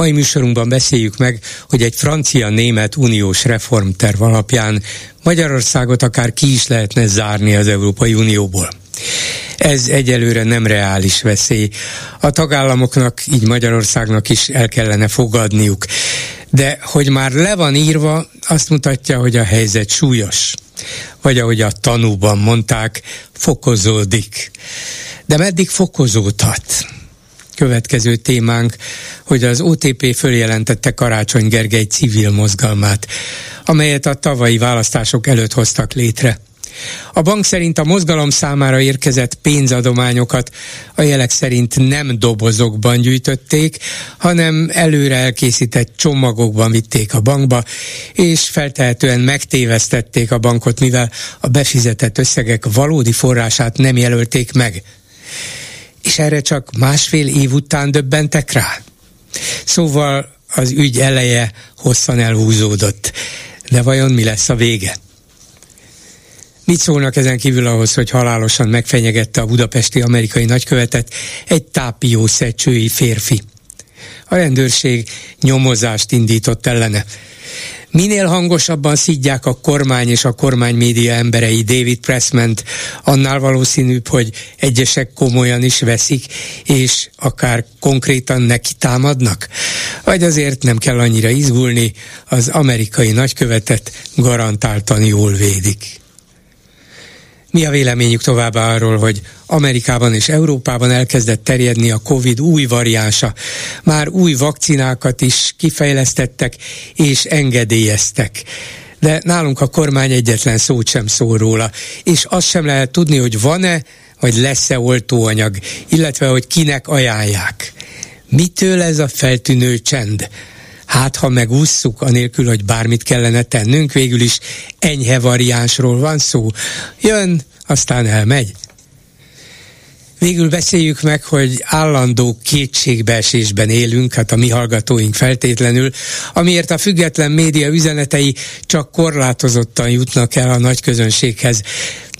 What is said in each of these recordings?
Mai műsorunkban beszéljük meg, hogy egy francia-német uniós reformterv alapján Magyarországot akár ki is lehetne zárni az Európai Unióból. Ez egyelőre nem reális veszély. A tagállamoknak, így Magyarországnak is el kellene fogadniuk. De hogy már le van írva, azt mutatja, hogy a helyzet súlyos. Vagy ahogy a tanúban mondták, fokozódik. De meddig fokozódhat? Következő témánk, hogy az OTP följelentette Karácsony Gergely civil mozgalmát, amelyet a tavalyi választások előtt hoztak létre. A bank szerint a mozgalom számára érkezett pénzadományokat a jelek szerint nem dobozokban gyűjtötték, hanem előre elkészített csomagokban vitték a bankba, és feltehetően megtévesztették a bankot, mivel a befizetett összegek valódi forrását nem jelölték meg. És erre csak másfél év után döbbentek rá. Szóval az ügy eleje hosszan elhúzódott. De vajon mi lesz a vége? Mit szólnak ezen kívül ahhoz, hogy halálosan megfenyegette a budapesti amerikai nagykövetet egy tápió szecsői férfi? A rendőrség nyomozást indított ellene. Minél hangosabban szidják a kormány és a kormány média emberei David pressman annál valószínűbb, hogy egyesek komolyan is veszik, és akár konkrétan neki támadnak? Vagy azért nem kell annyira izgulni, az amerikai nagykövetet garantáltan jól védik. Mi a véleményük továbbá arról, hogy Amerikában és Európában elkezdett terjedni a Covid új variánsa. Már új vakcinákat is kifejlesztettek és engedélyeztek de nálunk a kormány egyetlen szót sem szól róla, és azt sem lehet tudni, hogy van-e, vagy lesz-e oltóanyag, illetve hogy kinek ajánlják. Mitől ez a feltűnő csend? Hát, ha megússzuk, anélkül, hogy bármit kellene tennünk, végül is enyhe variánsról van szó. Jön, aztán elmegy. Végül beszéljük meg, hogy állandó kétségbeesésben élünk, hát a mi hallgatóink feltétlenül, amiért a független média üzenetei csak korlátozottan jutnak el a nagy közönséghez.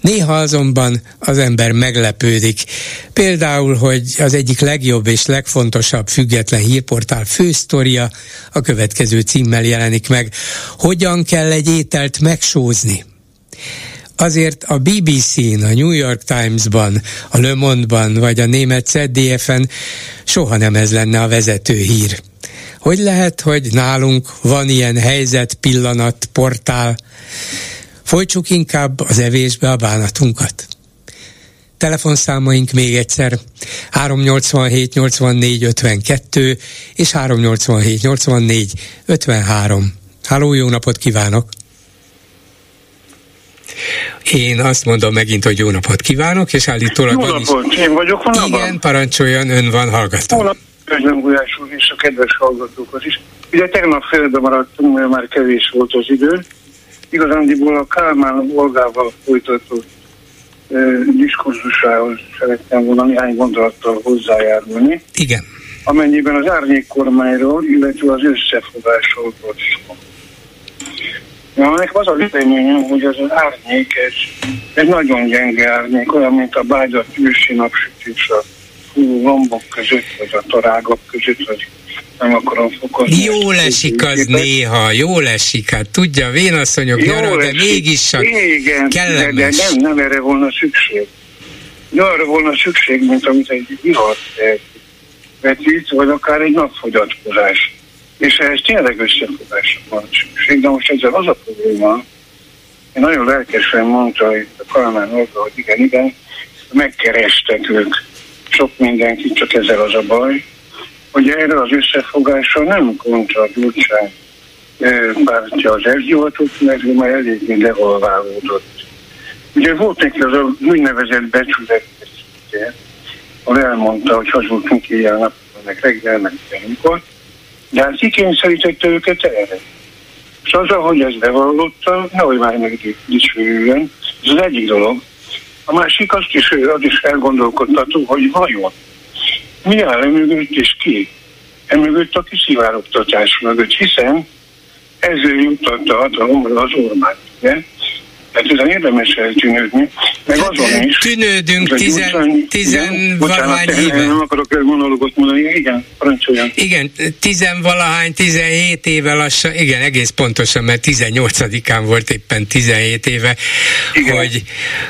Néha azonban az ember meglepődik. Például, hogy az egyik legjobb és legfontosabb független hírportál fősztoria a következő címmel jelenik meg. Hogyan kell egy ételt megsózni? azért a BBC-n, a New York Times-ban, a Le Monde-ban vagy a német ZDF-en soha nem ez lenne a vezető hír. Hogy lehet, hogy nálunk van ilyen helyzet, pillanat, portál? Folytsuk inkább az evésbe a bánatunkat. Telefonszámaink még egyszer 387 84 52 és 387 84 53. Háló, jó napot kívánok! Én azt mondom megint, hogy jó napot kívánok, és állítólag jó napot, is... én vagyok valóban. Igen, parancsoljon, ön van hallgató. Jó napot, Köszönöm Gulyás úr és a kedves hallgatókat is. Ugye tegnap félbe maradtunk, mert már kevés volt az idő. Igazándiból a Kálmán Olgával folytatott diskurzusához szerettem volna néhány gondolattal hozzájárulni. Igen. Amennyiben az árnyék kormányról, illetve az összefogásról volt szó. Ja, nekem az a véleményem, hogy az árnyék, ez, ez nagyon gyenge árnyék, olyan, mint a bágyat ősi napsütés a fú lombok között, vagy a tarágok között, vagy nem akarom fokozni. Jó esik az néha, jó esik, hát tudja, vénasszonyok nyara, de mégis csak igen, kellemes. De, de nem, nem erre volna szükség. De arra volna szükség, mint amit egy vihar vetít, vagy akár egy napfogyatkozás és ehhez tényleg összefogásra van szükség, de most ezzel az a probléma, én nagyon lelkesen mondta itt a Kalmán Olga, hogy igen, igen, megkerestek ők sok mindenkit, csak ezzel az a baj, hogy erre az összefogásra nem kontra Gyurcsány pártja az elhivatott, mert ő már eléggé devalválódott. Ugye volt neki az a úgynevezett becsület, ahol elmondta, hogy hazudtunk ilyen nap, meg reggel, meg amikor, de hát kikényszerítette őket erre. És az, ahogy ez bevallotta, nehogy már meg dicsőjön, ez az egyik dolog. A másik azt is, az is elgondolkodtató, hogy vajon mi áll emögött és ki? Emögött a kiszivárogtatás mögött, hiszen ezzel jutatta hatalomra az Orbán. Ugye? Tehát ezen érdemes eltűnődni, meg hát, azon is. Tűnődünk tizen, tizenvalahány éve. Nem akarok egy monológot mondani, igen, parancsoljon. Igen, tizenvalahány, tizenhét éve lassan, igen, egész pontosan, mert 18-án volt éppen 17 éve, igen. hogy,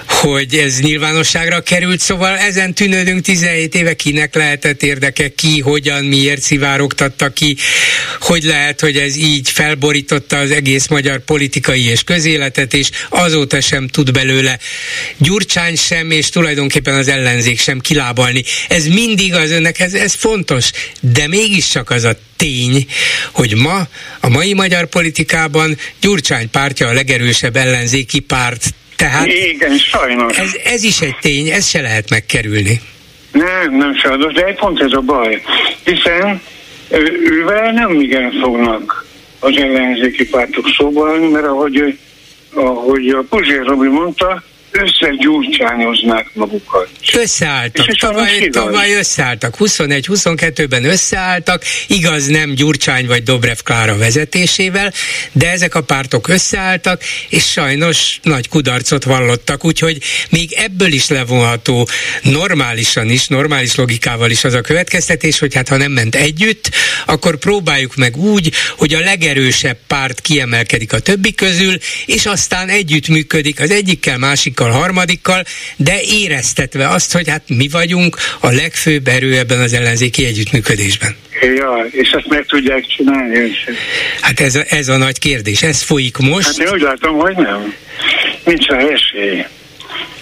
hogy ez nyilvánosságra került, szóval ezen tűnődünk 17 éve, kinek lehetett érdeke, ki, hogyan, miért szivárogtatta ki, hogy lehet, hogy ez így felborította az egész magyar politikai és közéletet, és az azóta sem tud belőle Gyurcsány sem, és tulajdonképpen az ellenzék sem kilábalni. Ez mindig az önnek, ez, ez fontos, de mégiscsak az a tény, hogy ma a mai magyar politikában Gyurcsány pártja a legerősebb ellenzéki párt. Tehát Igen, sajnos. Ez, ez is egy tény, ez se lehet megkerülni. Nem, nem sajnos, de pont ez a baj. Hiszen ővel nem igen fognak az ellenzéki pártok szóba mert ahogy ahogy a Puzsér Robi mondta, összegyurcsányoznák magukat. Összeálltak, tavaly, tavaly összeálltak, 21-22-ben összeálltak, igaz nem Gyurcsány vagy Dobrev Klára vezetésével, de ezek a pártok összeálltak, és sajnos nagy kudarcot vallottak, úgyhogy még ebből is levonható normálisan is, normális logikával is az a következtetés, hogy hát ha nem ment együtt, akkor próbáljuk meg úgy, hogy a legerősebb párt kiemelkedik a többi közül, és aztán együttműködik az egyikkel, másik másodikkal, harmadikkal, de éreztetve azt, hogy hát mi vagyunk a legfőbb erő ebben az ellenzéki együttműködésben. Ja, és ezt meg tudják csinálni? Hát ez a, ez a nagy kérdés, ez folyik most. Hát én úgy látom, hogy nem. Nincs rá esély.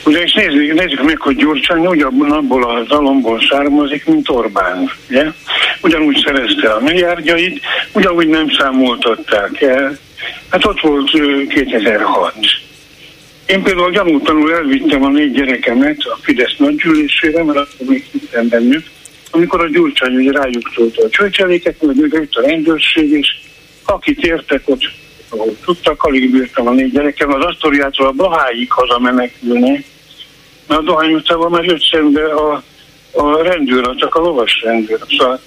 És nézzük, nézzük meg, hogy Gyurcsány ugyanabból a zalomból származik, mint Orbán. Ugye? Ugyanúgy szerezte a milliárdjait, ugyanúgy nem számoltatták el. Hát ott volt 2006. Én például gyanútlanul elvittem a négy gyerekemet a Fidesz nagygyűlésére, mert akkor még hittem bennük, amikor a Gyurcsány ugye rájuk tolta a csőcseléket, meg a rendőrség, és akit értek ott, ahol tudtak, alig bírtam a négy gyerekem, az Asztoriától a Blaháig hazamenekülni, mert a Dohány utcában már jött szembe a, a rendőr, csak a lovas rendőr. Szóval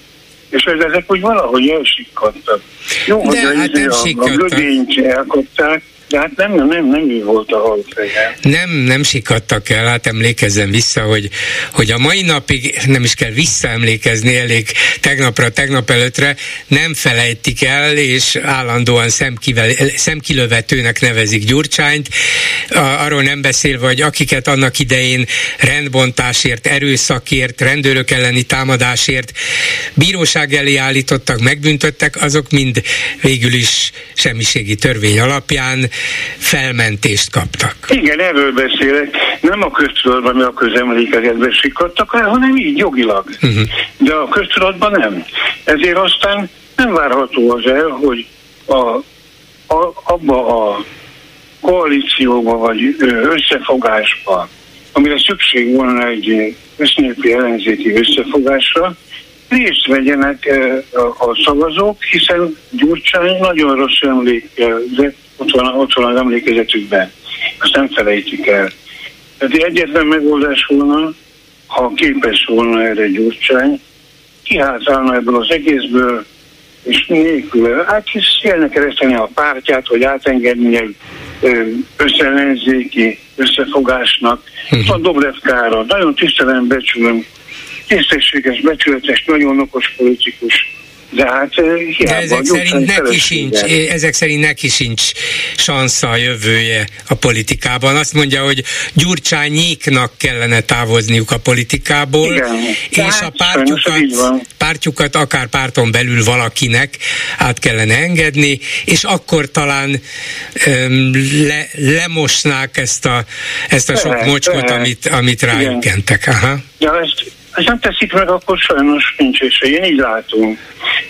és hogy ezek úgy valahogy elsikkadtak. Jó, De hogy hát a, a, a gödényt elkapták, de hát nem, nem, nem ő volt a halfeje. Nem, nem sikadtak el, hát emlékezzem vissza, hogy, hogy a mai napig nem is kell visszaemlékezni, elég tegnapra, tegnap előttre nem felejtik el, és állandóan szemkivel, szemkilövetőnek nevezik Gyurcsányt, arról nem beszélve, hogy akiket annak idején rendbontásért, erőszakért, rendőrök elleni támadásért bíróság elé állítottak, megbüntöttek, azok mind végül is semmiségi törvény alapján felmentést kaptak. Igen, erről beszélek. Nem a köztudatban, mert a közemlékezetben sikadtak, hanem így jogilag. Uh-huh. De a köztudatban nem. Ezért aztán nem várható az el, hogy a, a, abba a koalícióba vagy összefogásba, amire szükség volna egy össznépi ellenzéki összefogásra, részt vegyenek a, a szavazók, hiszen Gyurcsány nagyon rossz emlékezett ott van, ott van az emlékezetükben. Azt nem felejtik el. Tehát egyetlen megoldás volna, ha képes volna erre Gyurcsány, kiházálna ebből az egészből, és nélkül, hát hisz jelnek kereszteni a pártját, hogy átengedni egy összellenzéki összefogásnak. Uh-huh. Van Dobrev Kára, nagyon tisztelem, becsülöm, tisztességes, becsületes, nagyon okos politikus de hát hiába, De ezek szerint neki sincs, ezek szerint neki sincs sansza a jövője a politikában. Azt mondja, hogy Gyurcsányéknak kellene távozniuk a politikából, Igen. és hát, a pártjukat, pártjukat akár párton belül valakinek át kellene engedni, és akkor talán öm, le, lemosnák ezt a, ezt a sok mocskot, amit, amit rájuk kentek. Aha. Ja, ezt Ha nem teszik meg, akkor sajnos nincs Én így látom.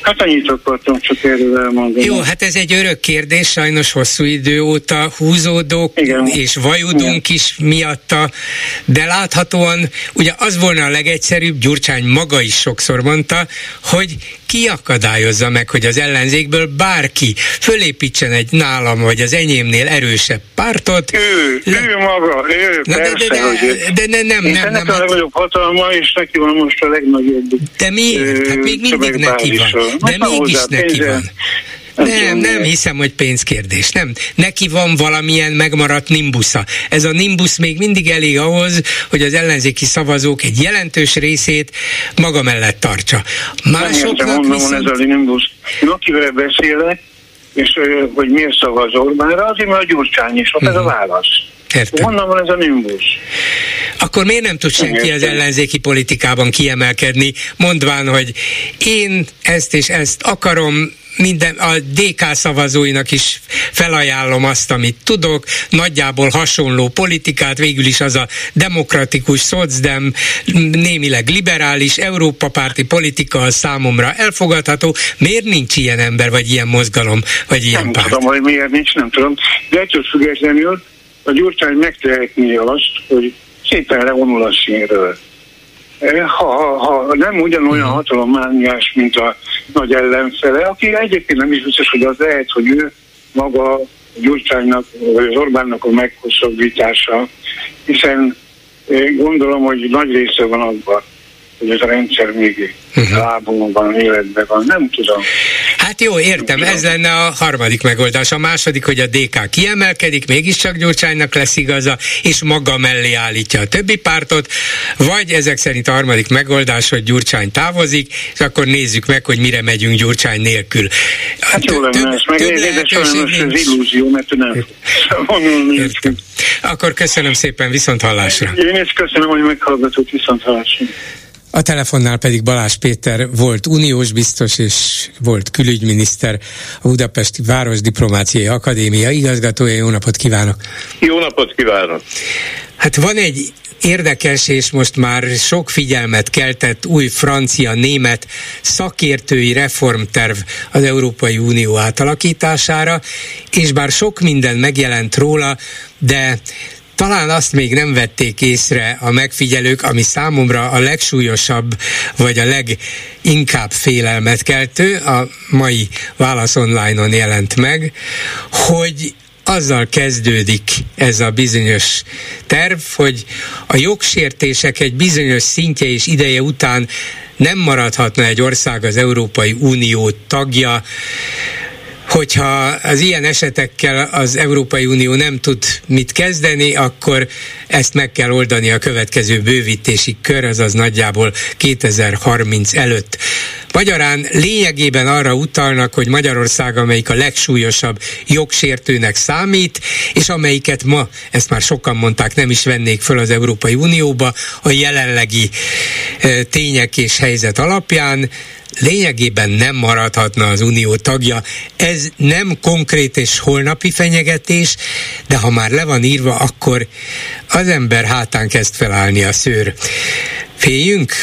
Hát annyit akartam csak erről elmondani. Jó, hát ez egy örök kérdés, sajnos hosszú idő óta húzódók, Igen. és vajudunk Igen. is miatta, de láthatóan ugye az volna a legegyszerűbb, Gyurcsány maga is sokszor mondta, hogy ki akadályozza meg, hogy az ellenzékből bárki fölépítsen egy nálam vagy az enyémnél erősebb pártot. Ő, Le... ő maga, ő, Na, persze, de, de, de, de, de nem, nem, nem. nem a hát... legnagyobb hatalma, és neki van most a legnagyobb. De miért? Hát még mindig neki van. De mégis neki van. Nem, nem hiszem, hogy pénzkérdés. Nem. Neki van valamilyen megmaradt nimbusza. Ez a nimbus még mindig elég ahhoz, hogy az ellenzéki szavazók egy jelentős részét maga mellett tartsa. Másoknak nem értem, viszont... ez a nimbus. Én akivel beszélek, és hogy miért szavaz Orbánra, azért mert a Gyurcsány is, ott uh-huh. ez a mhm. válasz. Értem. Honnan van ez a nimbus? Akkor miért nem tud senki az ellenzéki politikában kiemelkedni, mondván, hogy én ezt és ezt akarom, minden, a DK szavazóinak is felajánlom azt, amit tudok, nagyjából hasonló politikát, végül is az a demokratikus, szocdem, némileg liberális, Európa párti politika az számomra elfogadható. Miért nincs ilyen ember, vagy ilyen mozgalom, vagy ilyen nem párt? tudom, hogy miért nincs, nem tudom. De ettől függetlenül a Gyurcsány megtehetné azt, hogy szépen levonul a színről. Ha, ha, ha nem ugyanolyan mhm. hatalommániás, mint a nagy ellenfele, aki egyébként nem is biztos, hogy az lehet, hogy ő maga Gyurcsánynak, vagy az Orbánnak a meghosszabbítása, hiszen eh, gondolom, hogy nagy része van abban, hogy ez a rendszer még uh-huh. lábon van, életben van, nem tudom. Hát jó, értem, ez lenne a harmadik megoldás. A második, hogy a DK kiemelkedik, mégiscsak Gyurcsánynak lesz igaza, és maga mellé állítja a többi pártot, vagy ezek szerint a harmadik megoldás, hogy Gyurcsány távozik, és akkor nézzük meg, hogy mire megyünk Gyurcsány nélkül. Hát jó lenne ezt megnézni, de sajnos ez illúzió, mert nem Értem. Akkor köszönöm szépen, viszont hallásra. Én is köszönöm, hogy meghallgatott viszont hallásra. A telefonnál pedig Balázs Péter volt uniós biztos és volt külügyminiszter, a Budapesti Városdiplomáciai Akadémia igazgatója. Jó napot kívánok! Jó napot kívánok! Hát van egy érdekes és most már sok figyelmet keltett új francia-német szakértői reformterv az Európai Unió átalakítására, és bár sok minden megjelent róla, de talán azt még nem vették észre a megfigyelők, ami számomra a legsúlyosabb, vagy a leginkább félelmet keltő, a mai Válasz Online-on jelent meg, hogy azzal kezdődik ez a bizonyos terv, hogy a jogsértések egy bizonyos szintje és ideje után nem maradhatna egy ország az Európai Unió tagja, hogyha az ilyen esetekkel az Európai Unió nem tud mit kezdeni, akkor ezt meg kell oldani a következő bővítési kör, azaz nagyjából 2030 előtt. Magyarán lényegében arra utalnak, hogy Magyarország, amelyik a legsúlyosabb jogsértőnek számít, és amelyiket ma, ezt már sokan mondták, nem is vennék föl az Európai Unióba, a jelenlegi tények és helyzet alapján, lényegében nem maradhatna az unió tagja. Ez nem konkrét és holnapi fenyegetés, de ha már le van írva, akkor az ember hátán kezd felállni a szőr. Féljünk?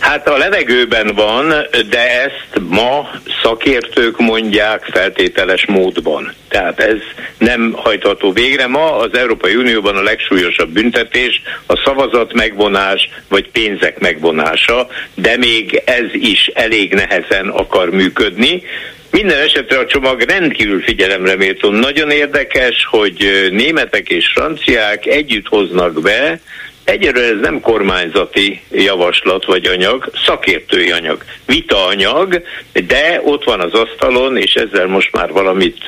Hát a levegőben van, de ezt ma szakértők mondják feltételes módban. Tehát ez nem hajtható végre. Ma az Európai Unióban a legsúlyosabb büntetés a szavazat megvonás vagy pénzek megvonása, de még ez is elég nehezen akar működni. Minden esetre a csomag rendkívül figyelemre méltó. Nagyon érdekes, hogy németek és franciák együtt hoznak be Egyelőre ez nem kormányzati javaslat vagy anyag, szakértői anyag, vitaanyag, de ott van az asztalon, és ezzel most már valamit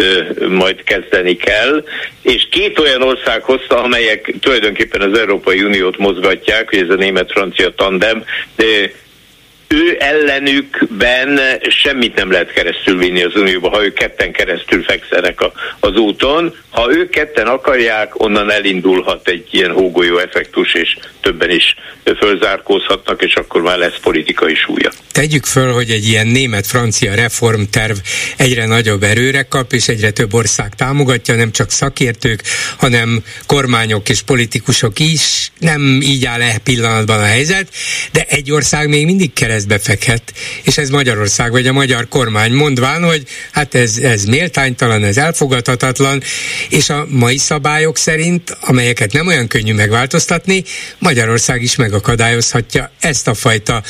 majd kezdeni kell. És két olyan ország hozta, amelyek tulajdonképpen az Európai Uniót mozgatják, hogy ez a német-francia tandem, de ő ellenükben semmit nem lehet keresztül vinni az Unióba, ha ők ketten keresztül fekszenek a, az úton. Ha ők ketten akarják, onnan elindulhat egy ilyen hógolyó effektus, és többen is fölzárkózhatnak, és akkor már lesz politikai súlya. Tegyük föl, hogy egy ilyen német-francia reformterv egyre nagyobb erőre kap, és egyre több ország támogatja, nem csak szakértők, hanem kormányok és politikusok is. Nem így áll e pillanatban a helyzet, de egy ország még mindig keresztbe fekhet, és ez Magyarország, vagy a magyar kormány mondván, hogy hát ez, ez méltánytalan, ez elfogadhatatlan, és a mai szabályok szerint, amelyeket nem olyan könnyű megváltoztatni, Magyarország is megakadályozhatja ezt a fajta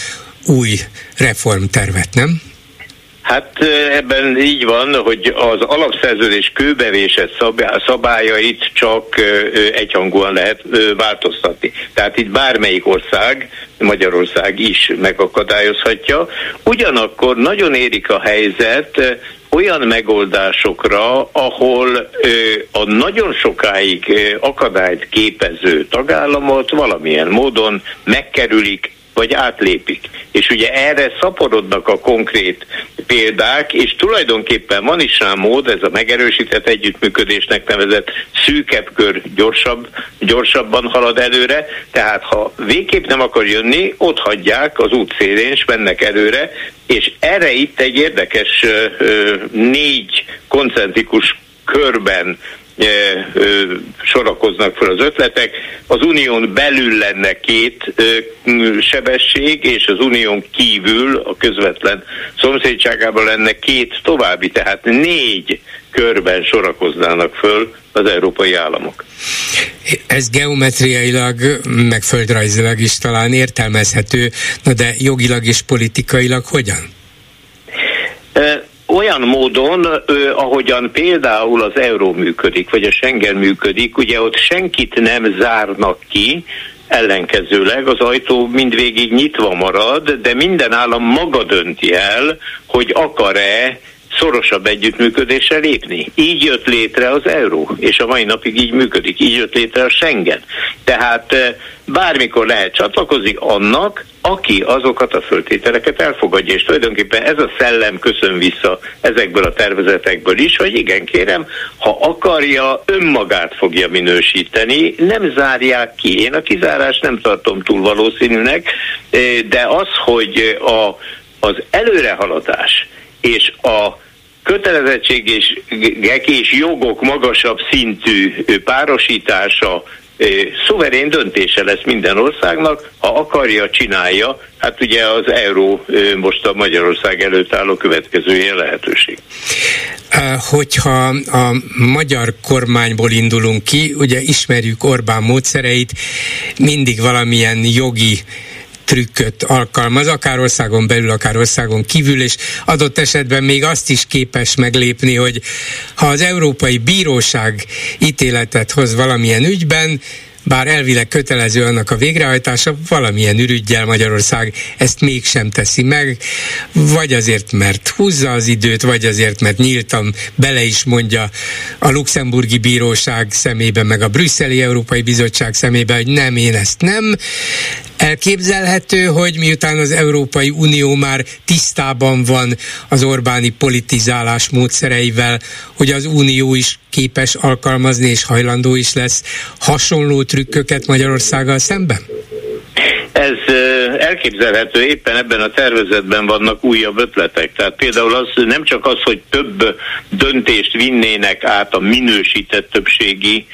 új reformtervet, nem? Hát ebben így van, hogy az alapszerződés kőbevése szabályait csak egyhangúan lehet változtatni. Tehát itt bármelyik ország, Magyarország is megakadályozhatja. Ugyanakkor nagyon érik a helyzet olyan megoldásokra, ahol a nagyon sokáig akadályt képező tagállamot valamilyen módon megkerülik, vagy átlépik. És ugye erre szaporodnak a konkrét példák, és tulajdonképpen van is rá mód, ez a megerősített együttműködésnek nevezett szűkebb kör gyorsabb, gyorsabban halad előre, tehát ha végképp nem akar jönni, ott hagyják az út szélén, és mennek előre, és erre itt egy érdekes négy koncentrikus körben sorakoznak fel az ötletek. Az unión belül lenne két sebesség, és az unión kívül a közvetlen szomszédságában lenne két további, tehát négy körben sorakoznának föl az európai államok. Ez geometriailag, meg földrajzilag is talán értelmezhető, na de jogilag és politikailag hogyan? Olyan módon, ahogyan például az euró működik, vagy a Schengen működik, ugye ott senkit nem zárnak ki, ellenkezőleg az ajtó mindvégig nyitva marad, de minden állam maga dönti el, hogy akar-e szorosabb együttműködésre lépni. Így jött létre az euró, és a mai napig így működik. Így jött létre a Schengen. Tehát eh, bármikor lehet csatlakozni annak, aki azokat a föltételeket elfogadja, és tulajdonképpen ez a szellem köszön vissza ezekből a tervezetekből is, hogy igen kérem, ha akarja, önmagát fogja minősíteni, nem zárják ki. Én a kizárást nem tartom túl valószínűnek, eh, de az, hogy a, az előrehaladás és a kötelezettség és, jogok magasabb szintű párosítása szuverén döntése lesz minden országnak, ha akarja, csinálja, hát ugye az euró most a Magyarország előtt álló következő ilyen lehetőség. Hogyha a magyar kormányból indulunk ki, ugye ismerjük Orbán módszereit, mindig valamilyen jogi trükköt alkalmaz, akár országon belül, akár országon kívül, és adott esetben még azt is képes meglépni, hogy ha az Európai Bíróság ítéletet hoz valamilyen ügyben, bár elvileg kötelező annak a végrehajtása, valamilyen ürügyjel Magyarország ezt mégsem teszi meg, vagy azért, mert húzza az időt, vagy azért, mert nyíltan bele is mondja a luxemburgi bíróság szemébe, meg a brüsszeli Európai Bizottság szemébe, hogy nem, én ezt nem. Elképzelhető, hogy miután az Európai Unió már tisztában van az Orbáni politizálás módszereivel, hogy az Unió is képes alkalmazni és hajlandó is lesz hasonló trükköket Magyarországgal szemben? Ez elképzelhető, éppen ebben a tervezetben vannak újabb ötletek. Tehát például az nem csak az, hogy több döntést vinnének át a minősített többségi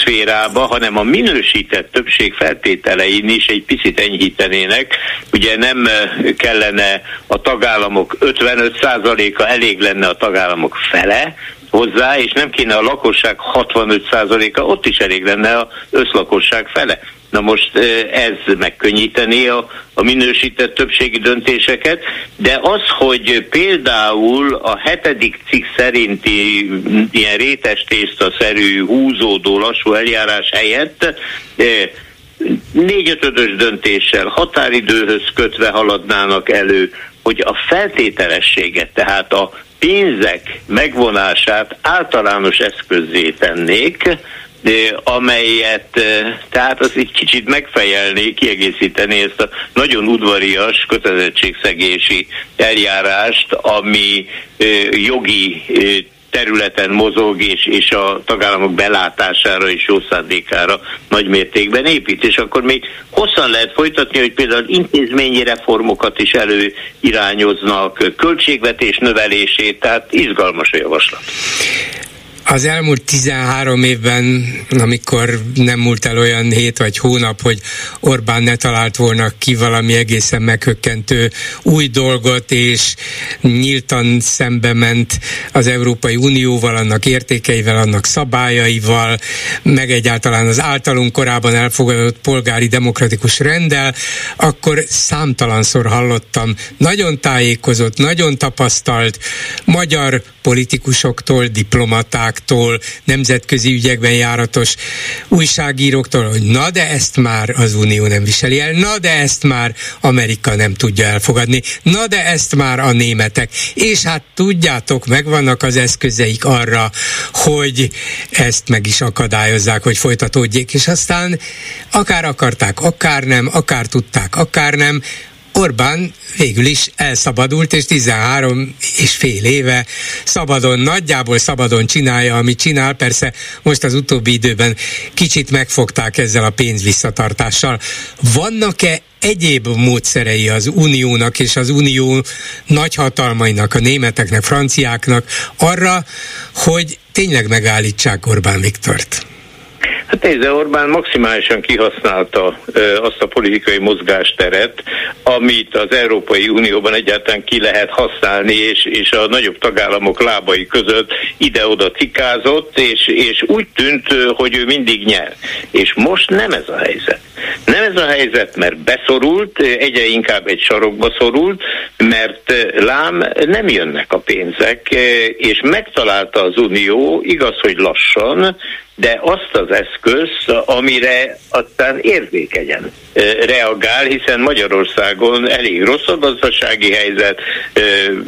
szférába, hanem a minősített többség feltételein is egy picit enyhítenének. Ugye nem kellene a tagállamok 55%-a, elég lenne a tagállamok fele, hozzá, és nem kéne a lakosság 65%-a, ott is elég lenne a összlakosság fele. Na most ez megkönnyíteni a, a minősített többségi döntéseket, de az, hogy például a hetedik cikk szerinti ilyen rétes tészta-szerű húzódó lassú eljárás helyett négyötödös döntéssel határidőhöz kötve haladnának elő, hogy a feltételességet, tehát a pénzek megvonását általános eszközzé tennék, amelyet, tehát az egy kicsit megfejelni, kiegészíteni ezt a nagyon udvarias kötelezettségszegési eljárást, ami jogi területen mozog, és, és a tagállamok belátására és jó szándékára nagy mértékben épít. És akkor még hosszan lehet folytatni, hogy például intézményi reformokat is előirányoznak, költségvetés növelését, tehát izgalmas a javaslat. Az elmúlt 13 évben, amikor nem múlt el olyan hét vagy hónap, hogy Orbán ne talált volna ki valami egészen meghökkentő új dolgot, és nyíltan szembe ment az Európai Unióval, annak értékeivel, annak szabályaival, meg egyáltalán az általunk korábban elfogadott polgári demokratikus rendel, akkor számtalanszor hallottam nagyon tájékozott, nagyon tapasztalt magyar politikusoktól, diplomatáktól, nemzetközi ügyekben járatos újságíróktól, hogy na de ezt már az Unió nem viseli el, na de ezt már Amerika nem tudja elfogadni, na de ezt már a németek. És hát tudjátok, megvannak az eszközeik arra, hogy ezt meg is akadályozzák, hogy folytatódjék, és aztán akár akarták, akár nem, akár tudták, akár nem, Orbán végül is elszabadult, és 13 és fél éve szabadon, nagyjából szabadon csinálja, amit csinál. Persze most az utóbbi időben kicsit megfogták ezzel a pénz visszatartással. Vannak-e egyéb módszerei az uniónak és az unió nagyhatalmainak, a németeknek, franciáknak arra, hogy tényleg megállítsák Orbán Viktort? Hát nézze, Orbán maximálisan kihasználta ö, azt a politikai mozgásteret, amit az Európai Unióban egyáltalán ki lehet használni, és, és a nagyobb tagállamok lábai között ide-oda cikázott, és, és úgy tűnt, hogy ő mindig nyer. És most nem ez a helyzet. Nem ez a helyzet, mert beszorult, egyre inkább egy sarokba szorult, mert lám nem jönnek a pénzek, és megtalálta az Unió, igaz, hogy lassan, de azt az eszközt, amire aztán érzékenyen reagál, hiszen Magyarországon elég rossz a gazdasági helyzet,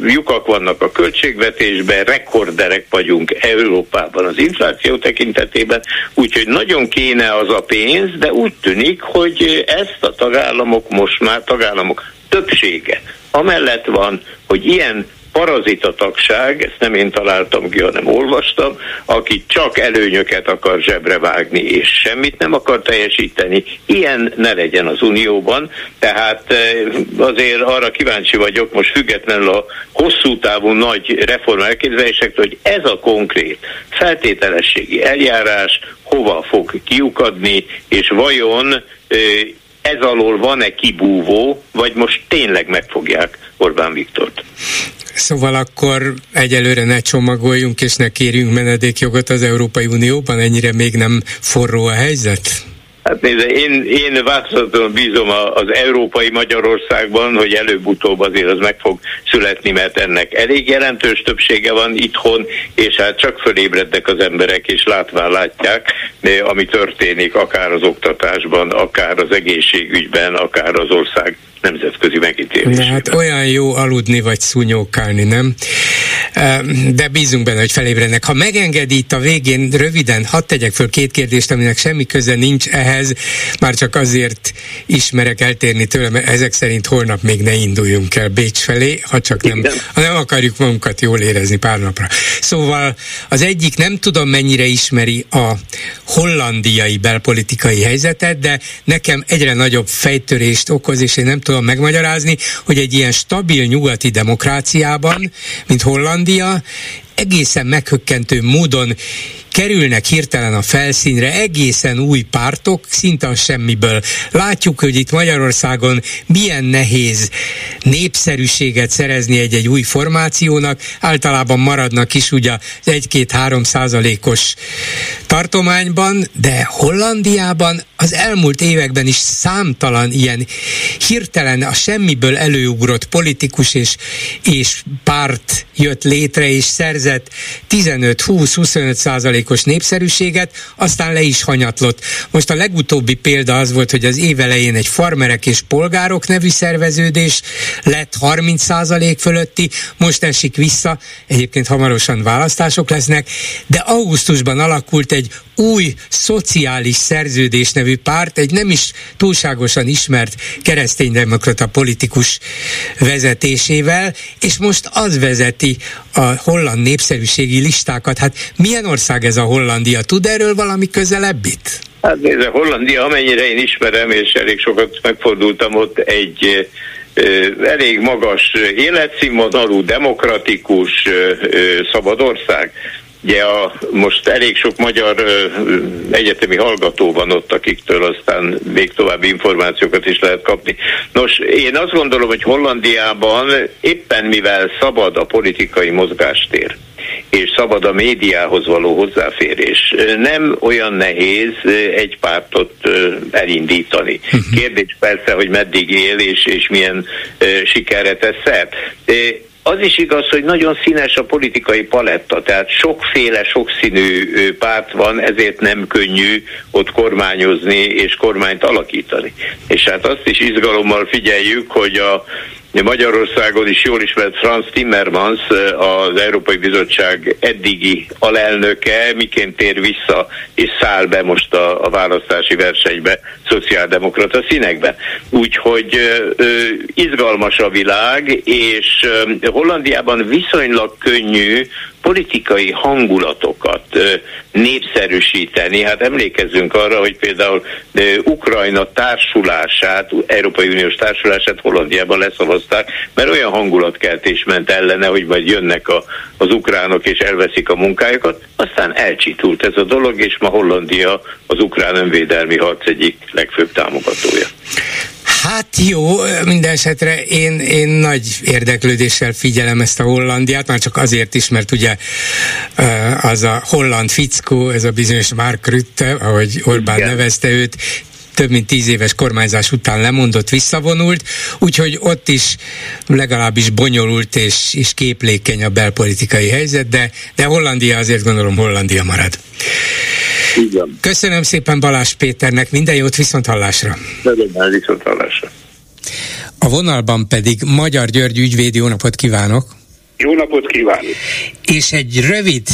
lyukak vannak a költségvetésben, rekordderek vagyunk Európában az infláció tekintetében, úgyhogy nagyon kéne az a pénz, de úgy tűnik, hogy ezt a tagállamok most már tagállamok többsége amellett van, hogy ilyen parazita tagság, ezt nem én találtam ki, hanem olvastam, aki csak előnyöket akar zsebre vágni, és semmit nem akar teljesíteni, ilyen ne legyen az Unióban, tehát eh, azért arra kíváncsi vagyok, most függetlenül a hosszú távú nagy reform elképzelésektől, hogy ez a konkrét feltételességi eljárás hova fog kiukadni, és vajon eh, ez alól van-e kibúvó, vagy most tényleg megfogják Orbán Viktort? Szóval akkor egyelőre ne csomagoljunk és ne kérjünk menedékjogot az Európai Unióban, ennyire még nem forró a helyzet? Hát nézze, én, én változatlanul bízom az európai Magyarországban, hogy előbb-utóbb azért az meg fog születni, mert ennek elég jelentős többsége van itthon, és hát csak fölébrednek az emberek, és látván látják, ami történik akár az oktatásban, akár az egészségügyben, akár az ország nemzetközi megítélésében. De hát olyan jó aludni vagy szúnyókálni, nem? De bízunk benne, hogy felébrednek. Ha megengedi itt a végén röviden, hadd tegyek föl két kérdést, aminek semmi köze nincs ehhez, már csak azért ismerek eltérni tőle, mert ezek szerint holnap még ne induljunk el Bécs felé, ha csak nem, ha nem akarjuk magunkat jól érezni pár napra. Szóval az egyik nem tudom mennyire ismeri a hollandiai belpolitikai helyzetet, de nekem egyre nagyobb fejtörést okoz, és én nem tudom megmagyarázni, hogy egy ilyen stabil nyugati demokráciában, mint Hollandia, egészen meghökkentő módon kerülnek hirtelen a felszínre egészen új pártok, szinte a semmiből. Látjuk, hogy itt Magyarországon milyen nehéz népszerűséget szerezni egy-egy új formációnak, általában maradnak is ugye az 1-2-3 százalékos tartományban, de Hollandiában az elmúlt években is számtalan ilyen hirtelen a semmiből előugrott politikus és, és párt jött létre és szerzett 15-20-25 százalékos népszerűséget, aztán le is hanyatlott. Most a legutóbbi példa az volt, hogy az év elején egy farmerek és polgárok nevű szerveződés lett 30 százalék fölötti, most esik vissza, egyébként hamarosan választások lesznek, de augusztusban alakult egy új szociális szerződés nevű párt, egy nem is túlságosan ismert kereszténydemokrata politikus vezetésével, és most az vezeti a holland népszerűségi listákat. Hát milyen ország ez a Hollandia? Tud erről valami közelebbit? Hát nézd, Hollandia, amennyire én ismerem, és elég sokat megfordultam ott, egy elég magas életszínvonalú, demokratikus, szabad ország. Ugye a, most elég sok magyar ö, egyetemi hallgató van ott, akiktől aztán még további információkat is lehet kapni. Nos, én azt gondolom, hogy Hollandiában éppen mivel szabad a politikai mozgástér, és szabad a médiához való hozzáférés. Nem olyan nehéz egy pártot elindítani. Mhm. Kérdés persze, hogy meddig él és, és milyen sikerre tesz szert az is igaz, hogy nagyon színes a politikai paletta, tehát sokféle, sokszínű párt van, ezért nem könnyű ott kormányozni és kormányt alakítani. És hát azt is izgalommal figyeljük, hogy a Magyarországon is jól ismert Franz Timmermans, az Európai Bizottság eddigi alelnöke, miként tér vissza és száll be most a, a választási versenybe szociáldemokrata színekben. Úgyhogy ö, izgalmas a világ, és ö, Hollandiában viszonylag könnyű politikai hangulatokat népszerűsíteni. Hát emlékezzünk arra, hogy például Ukrajna társulását, Európai Uniós társulását Hollandiában leszavazták, mert olyan hangulatkeltés ment ellene, hogy majd jönnek a, az ukránok és elveszik a munkájukat. Aztán elcsitult ez a dolog, és ma Hollandia az ukrán önvédelmi harc egyik legfőbb támogatója. Hát jó, minden esetre én, én nagy érdeklődéssel figyelem ezt a Hollandiát, már csak azért is, mert ugye az a holland fickó, ez a bizonyos Mark Rutte, ahogy Orbán Igen. nevezte őt, több mint tíz éves kormányzás után lemondott, visszavonult, úgyhogy ott is legalábbis bonyolult és, és képlékeny a belpolitikai helyzet, de, de Hollandia azért gondolom Hollandia marad. Köszönöm szépen Balázs Péternek, minden jót viszont hallásra. viszont hallásra. A vonalban pedig Magyar György ügyvédi, jó napot kívánok! Jó napot kívánok! És egy rövid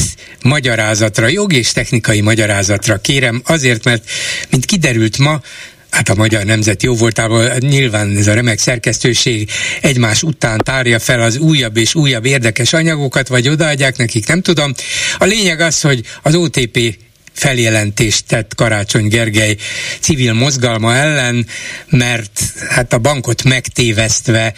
magyarázatra, jogi és technikai magyarázatra kérem, azért, mert, mint kiderült ma, hát a Magyar Nemzet jó voltával nyilván ez a remek szerkesztőség egymás után tárja fel az újabb és újabb érdekes anyagokat, vagy odaadják nekik, nem tudom. A lényeg az, hogy az OTP feljelentést tett Karácsony Gergely civil mozgalma ellen, mert hát a bankot megtévesztve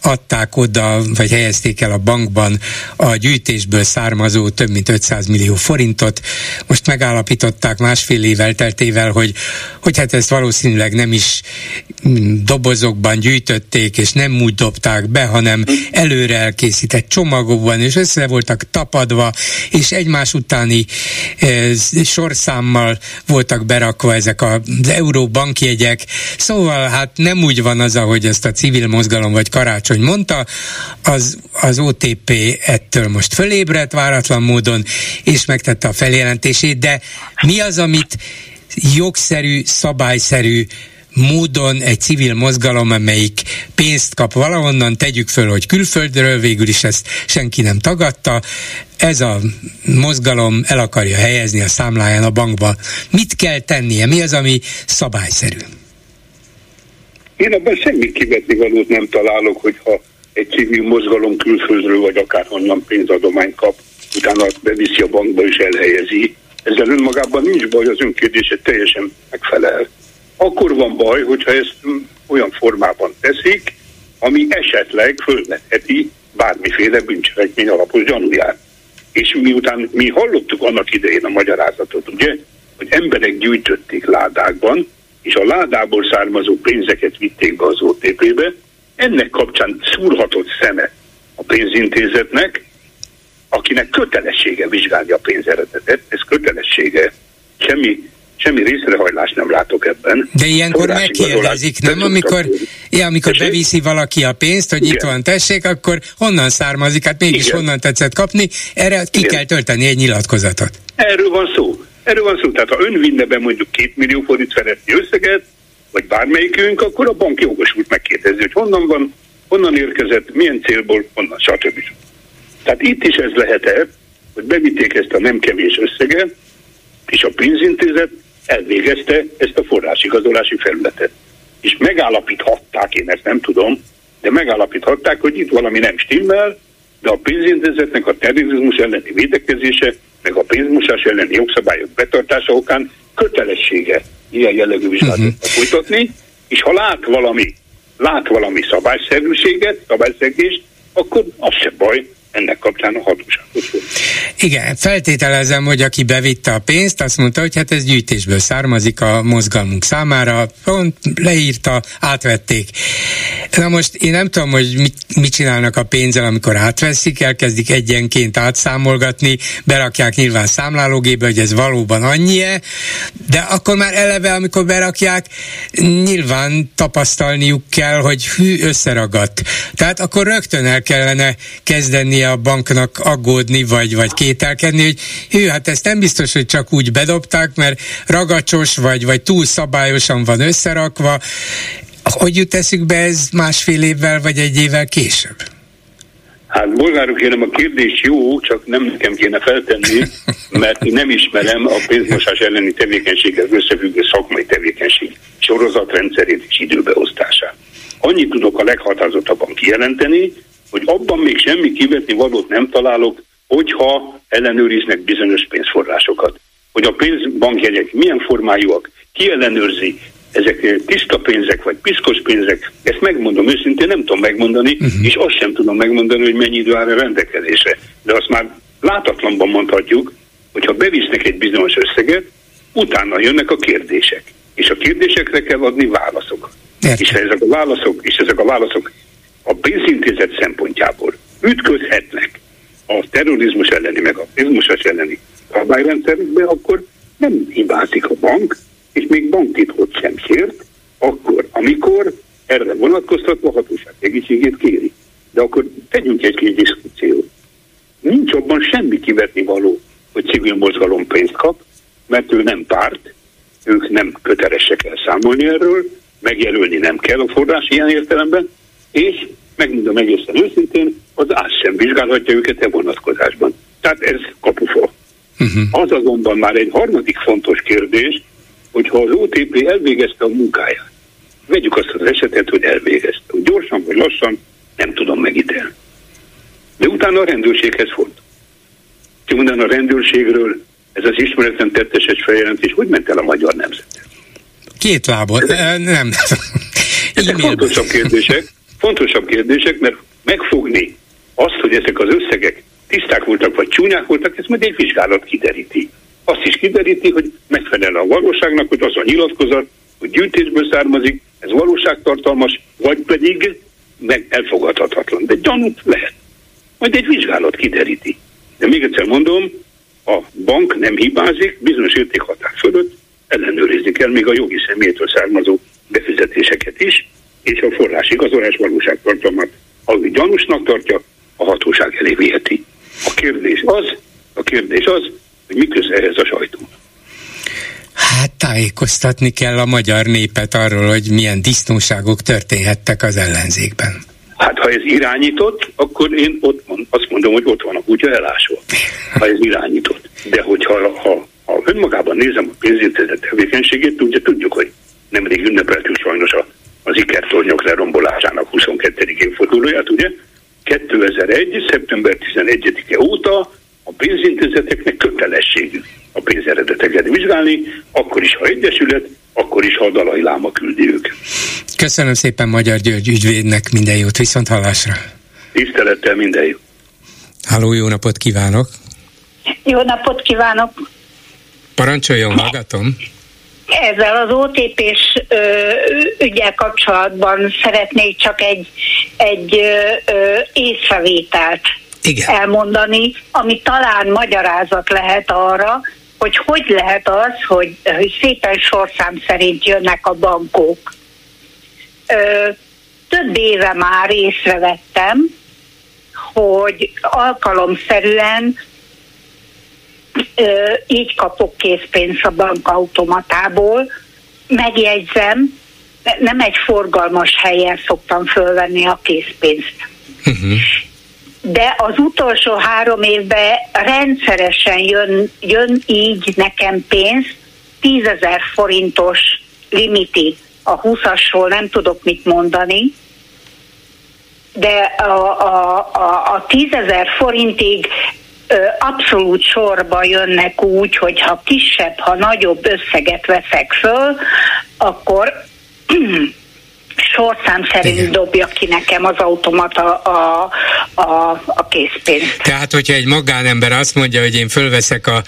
adták oda, vagy helyezték el a bankban a gyűjtésből származó több mint 500 millió forintot. Most megállapították másfél év elteltével, hogy, hogy hát ezt valószínűleg nem is dobozokban gyűjtötték, és nem úgy dobták be, hanem előre elkészített csomagokban, és össze voltak tapadva, és egymás utáni eh, sorszámmal voltak berakva ezek az euró bankjegyek. Szóval hát nem úgy van az, ahogy ezt a civil mozgalom vagy karácsony mondta, az, az OTP ettől most fölébredt váratlan módon, és megtette a feljelentését, de mi az, amit jogszerű, szabályszerű módon egy civil mozgalom, amelyik pénzt kap valahonnan, tegyük föl, hogy külföldről, végül is ezt senki nem tagadta, ez a mozgalom el akarja helyezni a számláján a bankba. Mit kell tennie? Mi az, ami szabályszerű? Én abban semmi kivetni valót nem találok, hogyha egy civil mozgalom külföldről vagy akárhonnan pénzadományt kap, utána beviszi a bankba és elhelyezi. Ezzel önmagában nincs baj, az önkérdése teljesen megfelel. Akkor van baj, hogyha ezt olyan formában teszik, ami esetleg fölvetheti bármiféle bűncselekmény alapos gyanúját. És miután mi hallottuk annak idején a magyarázatot, ugye, hogy emberek gyűjtötték ládákban, és a ládából származó pénzeket vitték be az OTP-be, ennek kapcsán szúrhatott szeme a pénzintézetnek, akinek kötelessége vizsgálni a pénzeredetet, ez kötelessége. Semmi semmi részrehajlást nem látok ebben. De ilyenkor megkérdezik, nem? Amikor, ja, amikor Tessék? beviszi valaki a pénzt, hogy Igen. itt van, tessék, akkor honnan származik, hát mégis Igen. honnan tetszett kapni, erre ki Igen. kell tölteni egy nyilatkozatot. Erről van szó. Erről van szó. Tehát ha ön vinne be mondjuk két millió forint feletti összeget, vagy bármelyikünk, akkor a bank jogosult megkérdezni, hogy honnan van, honnan érkezett, milyen célból, honnan, stb. Tehát itt is ez lehet hogy bevitték ezt a nem kevés összeget, és a pénzintézet elvégezte ezt a forrásigazolási felületet. És megállapíthatták, én ezt nem tudom, de megállapíthatták, hogy itt valami nem stimmel, de a pénzintézetnek a terrorizmus elleni védekezése, meg a pénzmosás elleni jogszabályok betartása okán kötelessége ilyen jellegű vizsgálatot uh-huh. folytatni, és ha lát valami, lát valami szabályszerűséget, szabályszegést, akkor az se baj, ennek kapcsán a hatósághoz Igen, feltételezem, hogy aki bevitte a pénzt, azt mondta, hogy hát ez gyűjtésből származik a mozgalmunk számára, pont leírta, átvették. Na most én nem tudom, hogy mit, mit csinálnak a pénzzel, amikor átveszik, elkezdik egyenként átszámolgatni, berakják nyilván számlálógébe, hogy ez valóban annyi-e, de akkor már eleve, amikor berakják, nyilván tapasztalniuk kell, hogy hű, összeragadt. Tehát akkor rögtön el kellene kezdeni a banknak aggódni, vagy, vagy kételkedni, hogy hű, hát ezt nem biztos, hogy csak úgy bedobták, mert ragacsos, vagy, vagy túl szabályosan van összerakva. Hogy jut eszükbe ez másfél évvel, vagy egy évvel később? Hát bolgárok kérem, a kérdés jó, csak nem nekem kéne feltenni, mert nem ismerem a pénzmosás elleni tevékenységgel összefüggő szakmai tevékenység sorozatrendszerét és időbeosztását. Annyit tudok a leghatározottabban kijelenteni, hogy abban még semmi kivetni valót nem találok, hogyha ellenőriznek bizonyos pénzforrásokat. Hogy a pénzbankjegyek milyen formájúak, ki ellenőrzi, ezek tiszta pénzek vagy piszkos pénzek, ezt megmondom őszintén, nem tudom megmondani, uh-huh. és azt sem tudom megmondani, hogy mennyi idő áll a rendelkezésre. De azt már látatlanban mondhatjuk, hogyha bevisznek egy bizonyos összeget, utána jönnek a kérdések. És a kérdésekre kell adni válaszokat. És ezek a válaszok, és ezek a válaszok a pénzintézet szempontjából ütközhetnek a terrorizmus elleni, meg a pénzmosás elleni szabályrendszerükbe, akkor nem hibázik a bank, és még banktitkot sem sért, akkor, amikor erre vonatkoztatva a hatóság segítségét kéri. De akkor tegyünk egy kis diszkusziót. Nincs abban semmi kivetni való, hogy civil mozgalom pénzt kap, mert ő nem párt, ők nem kötelesek elszámolni erről, megjelölni nem kell a forrás ilyen értelemben, és megmondom egészen őszintén, az át sem vizsgálhatja őket e vonatkozásban. Tehát ez kapufa. Uh-huh. Az azonban már egy harmadik fontos kérdés, hogyha az OTP elvégezte a munkáját, vegyük azt az esetet, hogy elvégezte, hogy gyorsan vagy lassan, nem tudom megítélni. De utána a rendőrséghez fordul. Ki mondan a rendőrségről, ez az ismeretlen tettes feljelentés, hogy ment el a magyar nemzet? Két lábon, nem. Ezek fontosabb kérdések, fontosabb kérdések, mert megfogni azt, hogy ezek az összegek tiszták voltak vagy csúnyák voltak, ez majd egy vizsgálat kideríti. Azt is kideríti, hogy megfelel a valóságnak, hogy az a nyilatkozat, hogy gyűjtésből származik, ez valóságtartalmas, vagy pedig meg elfogadhatatlan. De gyanút lehet. Majd egy vizsgálat kideríti. De még egyszer mondom, a bank nem hibázik, bizonyos értékhatár fölött ellenőrizni kell még a jogi személytől származó befizetéseket is, és a forrás igazolás valóságtartalmat, ahogy gyanúsnak tartja, a hatóság elé viheti. A kérdés az, a kérdés az, hogy mi köze ehhez a sajtó. Hát tájékoztatni kell a magyar népet arról, hogy milyen disznóságok történhettek az ellenzékben. Hát ha ez irányított, akkor én ott mond, azt mondom, hogy ott van a kutya elásva. Ha ez irányított. De hogyha ha, ha önmagában nézem a pénzintézet tevékenységét, ugye tudjuk, hogy nemrég ünnepeltük sajnos a az ikertornyok lerombolásának 22. évfordulóját, ugye? 2001. szeptember 11-e óta a pénzintézeteknek kötelességük a pénzeredeteket vizsgálni, akkor is, ha egyesület, akkor is, ha a Dalai Láma küldi őket. Köszönöm szépen Magyar György ügyvédnek, minden jót, viszont hallásra. Tisztelettel minden jó. Háló, jó napot kívánok! Jó napot kívánok! Parancsoljon, hallgatom! Ezzel az OTP-s ügyel kapcsolatban szeretnék csak egy, egy ö, észrevételt Igen. elmondani, ami talán magyarázat lehet arra, hogy hogy lehet az, hogy, hogy szépen sorszám szerint jönnek a bankok. Ö, több éve már észrevettem, hogy alkalomszerűen így kapok készpénzt a bankautomatából, megjegyzem, nem egy forgalmas helyen szoktam fölvenni a készpénzt. Uh-huh. De az utolsó három évben rendszeresen jön, jön így nekem pénz, tízezer forintos limiti a 20-asról nem tudok mit mondani, de a, a, a, a 10 ezer forintig abszolút sorba jönnek úgy, hogy ha kisebb, ha nagyobb összeget veszek föl, akkor sorszám szerint Igen. dobja ki nekem az automata a, a, a készpénzt. Tehát, hogyha egy magánember azt mondja, hogy én fölveszek a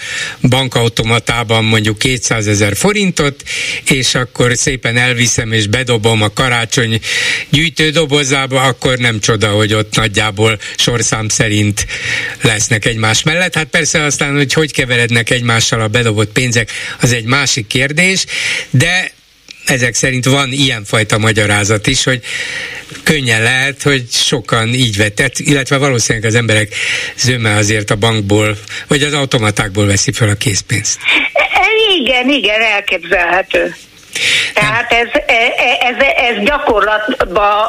bankautomatában mondjuk 200 ezer forintot, és akkor szépen elviszem és bedobom a karácsony gyűjtődobozába, akkor nem csoda, hogy ott nagyjából sorszám szerint lesznek egymás mellett. Hát persze aztán, hogy hogy keverednek egymással a bedobott pénzek, az egy másik kérdés, de ezek szerint van ilyenfajta magyarázat is, hogy könnyen lehet, hogy sokan így vetett, illetve valószínűleg az emberek zöme azért a bankból, vagy az automatákból veszi fel a készpénzt. Igen, igen, elképzelhető. Tehát ez, e, e, ez, ez, ez gyakorlatban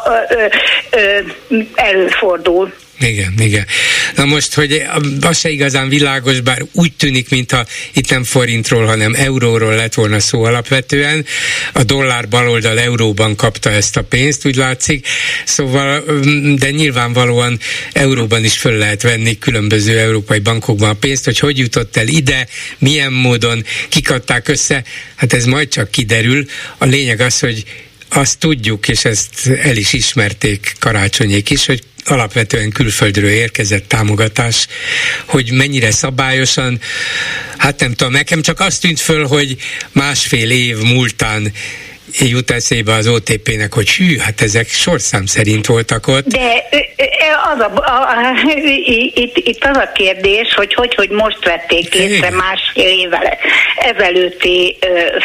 előfordul. Igen, igen. Na most, hogy az se igazán világos, bár úgy tűnik, mintha itt nem forintról, hanem euróról lett volna szó alapvetően. A dollár baloldal euróban kapta ezt a pénzt, úgy látszik. Szóval, de nyilvánvalóan euróban is föl lehet venni különböző európai bankokban a pénzt, hogy hogy jutott el ide, milyen módon, kikadták össze, hát ez majd csak kiderül. A lényeg az, hogy azt tudjuk, és ezt el is ismerték karácsonyék is, hogy alapvetően külföldről érkezett támogatás, hogy mennyire szabályosan, hát nem tudom, nekem csak azt tűnt föl, hogy másfél év múltán jut eszébe az OTP-nek, hogy hű, hát ezek sorszám szerint voltak ott. De az a, a, a, itt, itt az a kérdés, hogy hogy, hogy most vették észre másfél évvel ezelőtti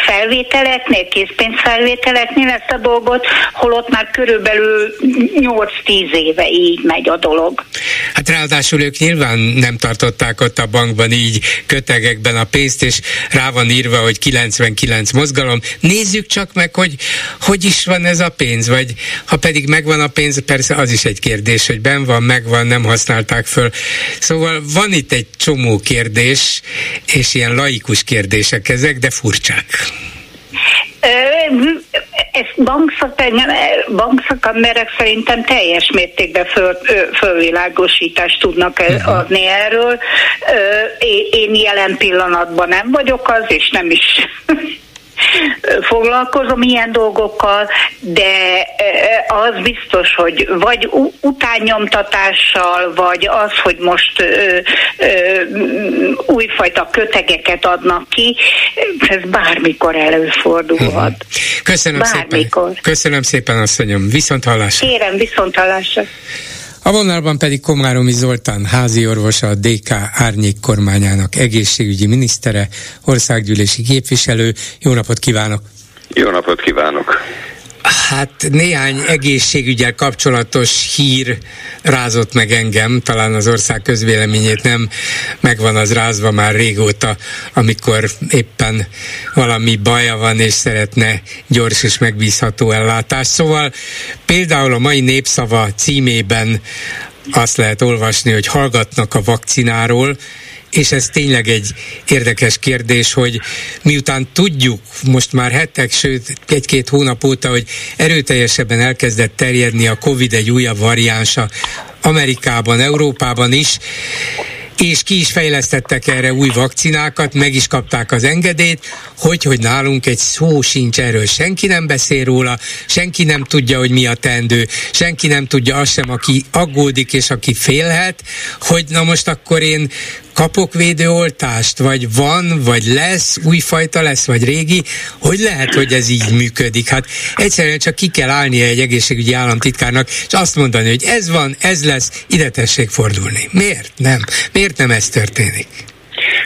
felvételeknél, készpénzfelvételeknél ezt a dolgot, holott már körülbelül 8-10 éve így megy a dolog. Hát ráadásul ők nyilván nem tartották ott a bankban így kötegekben a pénzt, és rá van írva, hogy 99 mozgalom. Nézzük csak meg, hogy hogy is van ez a pénz, vagy ha pedig megvan a pénz, persze az is egy kérdés, hogy ben van, megvan, nem használták föl. Szóval van itt egy csomó kérdés, és ilyen laikus kérdések ezek, de furcsák. Ezt bankszakemberek szerintem teljes mértékben föl, fölvilágosítást tudnak uh-huh. adni erről. Én jelen pillanatban nem vagyok az, és nem is foglalkozom ilyen dolgokkal, de e, az biztos, hogy vagy utánnyomtatással, vagy az, hogy most ö, ö, újfajta kötegeket adnak ki, ez bármikor előfordulhat. Mhm. Köszönöm bármikor. szépen. Köszönöm szépen, asszonyom. Viszont hallásra. Kérem, viszont hallásra. A vonalban pedig Komáromi Zoltán házi orvosa, a DK árnyék kormányának egészségügyi minisztere, országgyűlési képviselő. Jó napot kívánok! Jó napot kívánok! Hát néhány egészségügyel kapcsolatos hír rázott meg engem, talán az ország közvéleményét nem megvan az rázva már régóta, amikor éppen valami baja van és szeretne gyors és megbízható ellátást. Szóval például a mai népszava címében azt lehet olvasni, hogy hallgatnak a vakcináról, és ez tényleg egy érdekes kérdés, hogy miután tudjuk most már hetek, sőt egy-két hónap óta, hogy erőteljesebben elkezdett terjedni a Covid egy újabb variánsa Amerikában, Európában is, és ki is fejlesztettek erre új vakcinákat, meg is kapták az engedélyt, hogy, hogy nálunk egy szó sincs erről, senki nem beszél róla, senki nem tudja, hogy mi a tendő, senki nem tudja azt sem, aki aggódik és aki félhet, hogy na most akkor én kapok védőoltást, vagy van, vagy lesz, újfajta lesz, vagy régi, hogy lehet, hogy ez így működik? Hát egyszerűen csak ki kell állnia egy egészségügyi államtitkárnak, és azt mondani, hogy ez van, ez lesz, ide tessék fordulni. Miért nem? Miért nem ez történik?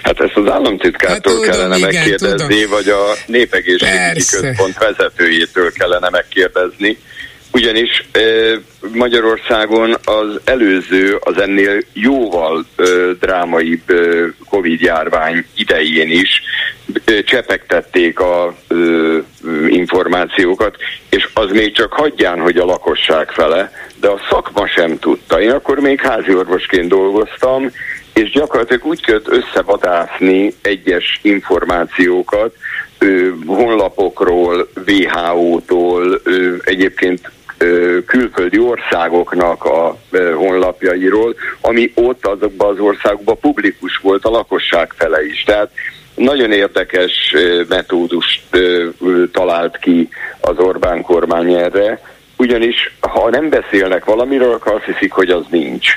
Hát ezt az államtitkártól hát, tudom, kellene igen, megkérdezni, tudom. vagy a Népegészségügyi. Központ vezetőjétől kellene megkérdezni ugyanis Magyarországon az előző, az ennél jóval drámaibb e, Covid járvány idején is csepegtették a információkat, és az még csak hagyján, hogy a lakosság fele, de a szakma sem tudta. Én akkor még háziorvosként dolgoztam, és gyakorlatilag úgy kellett összevadászni egyes információkat, honlapokról, WHO-tól, egyébként külföldi országoknak a honlapjairól, ami ott azokban az országokban publikus volt a lakosság fele is. Tehát nagyon érdekes metódust talált ki az Orbán kormány erre, ugyanis ha nem beszélnek valamiről, akkor azt hiszik, hogy az nincs.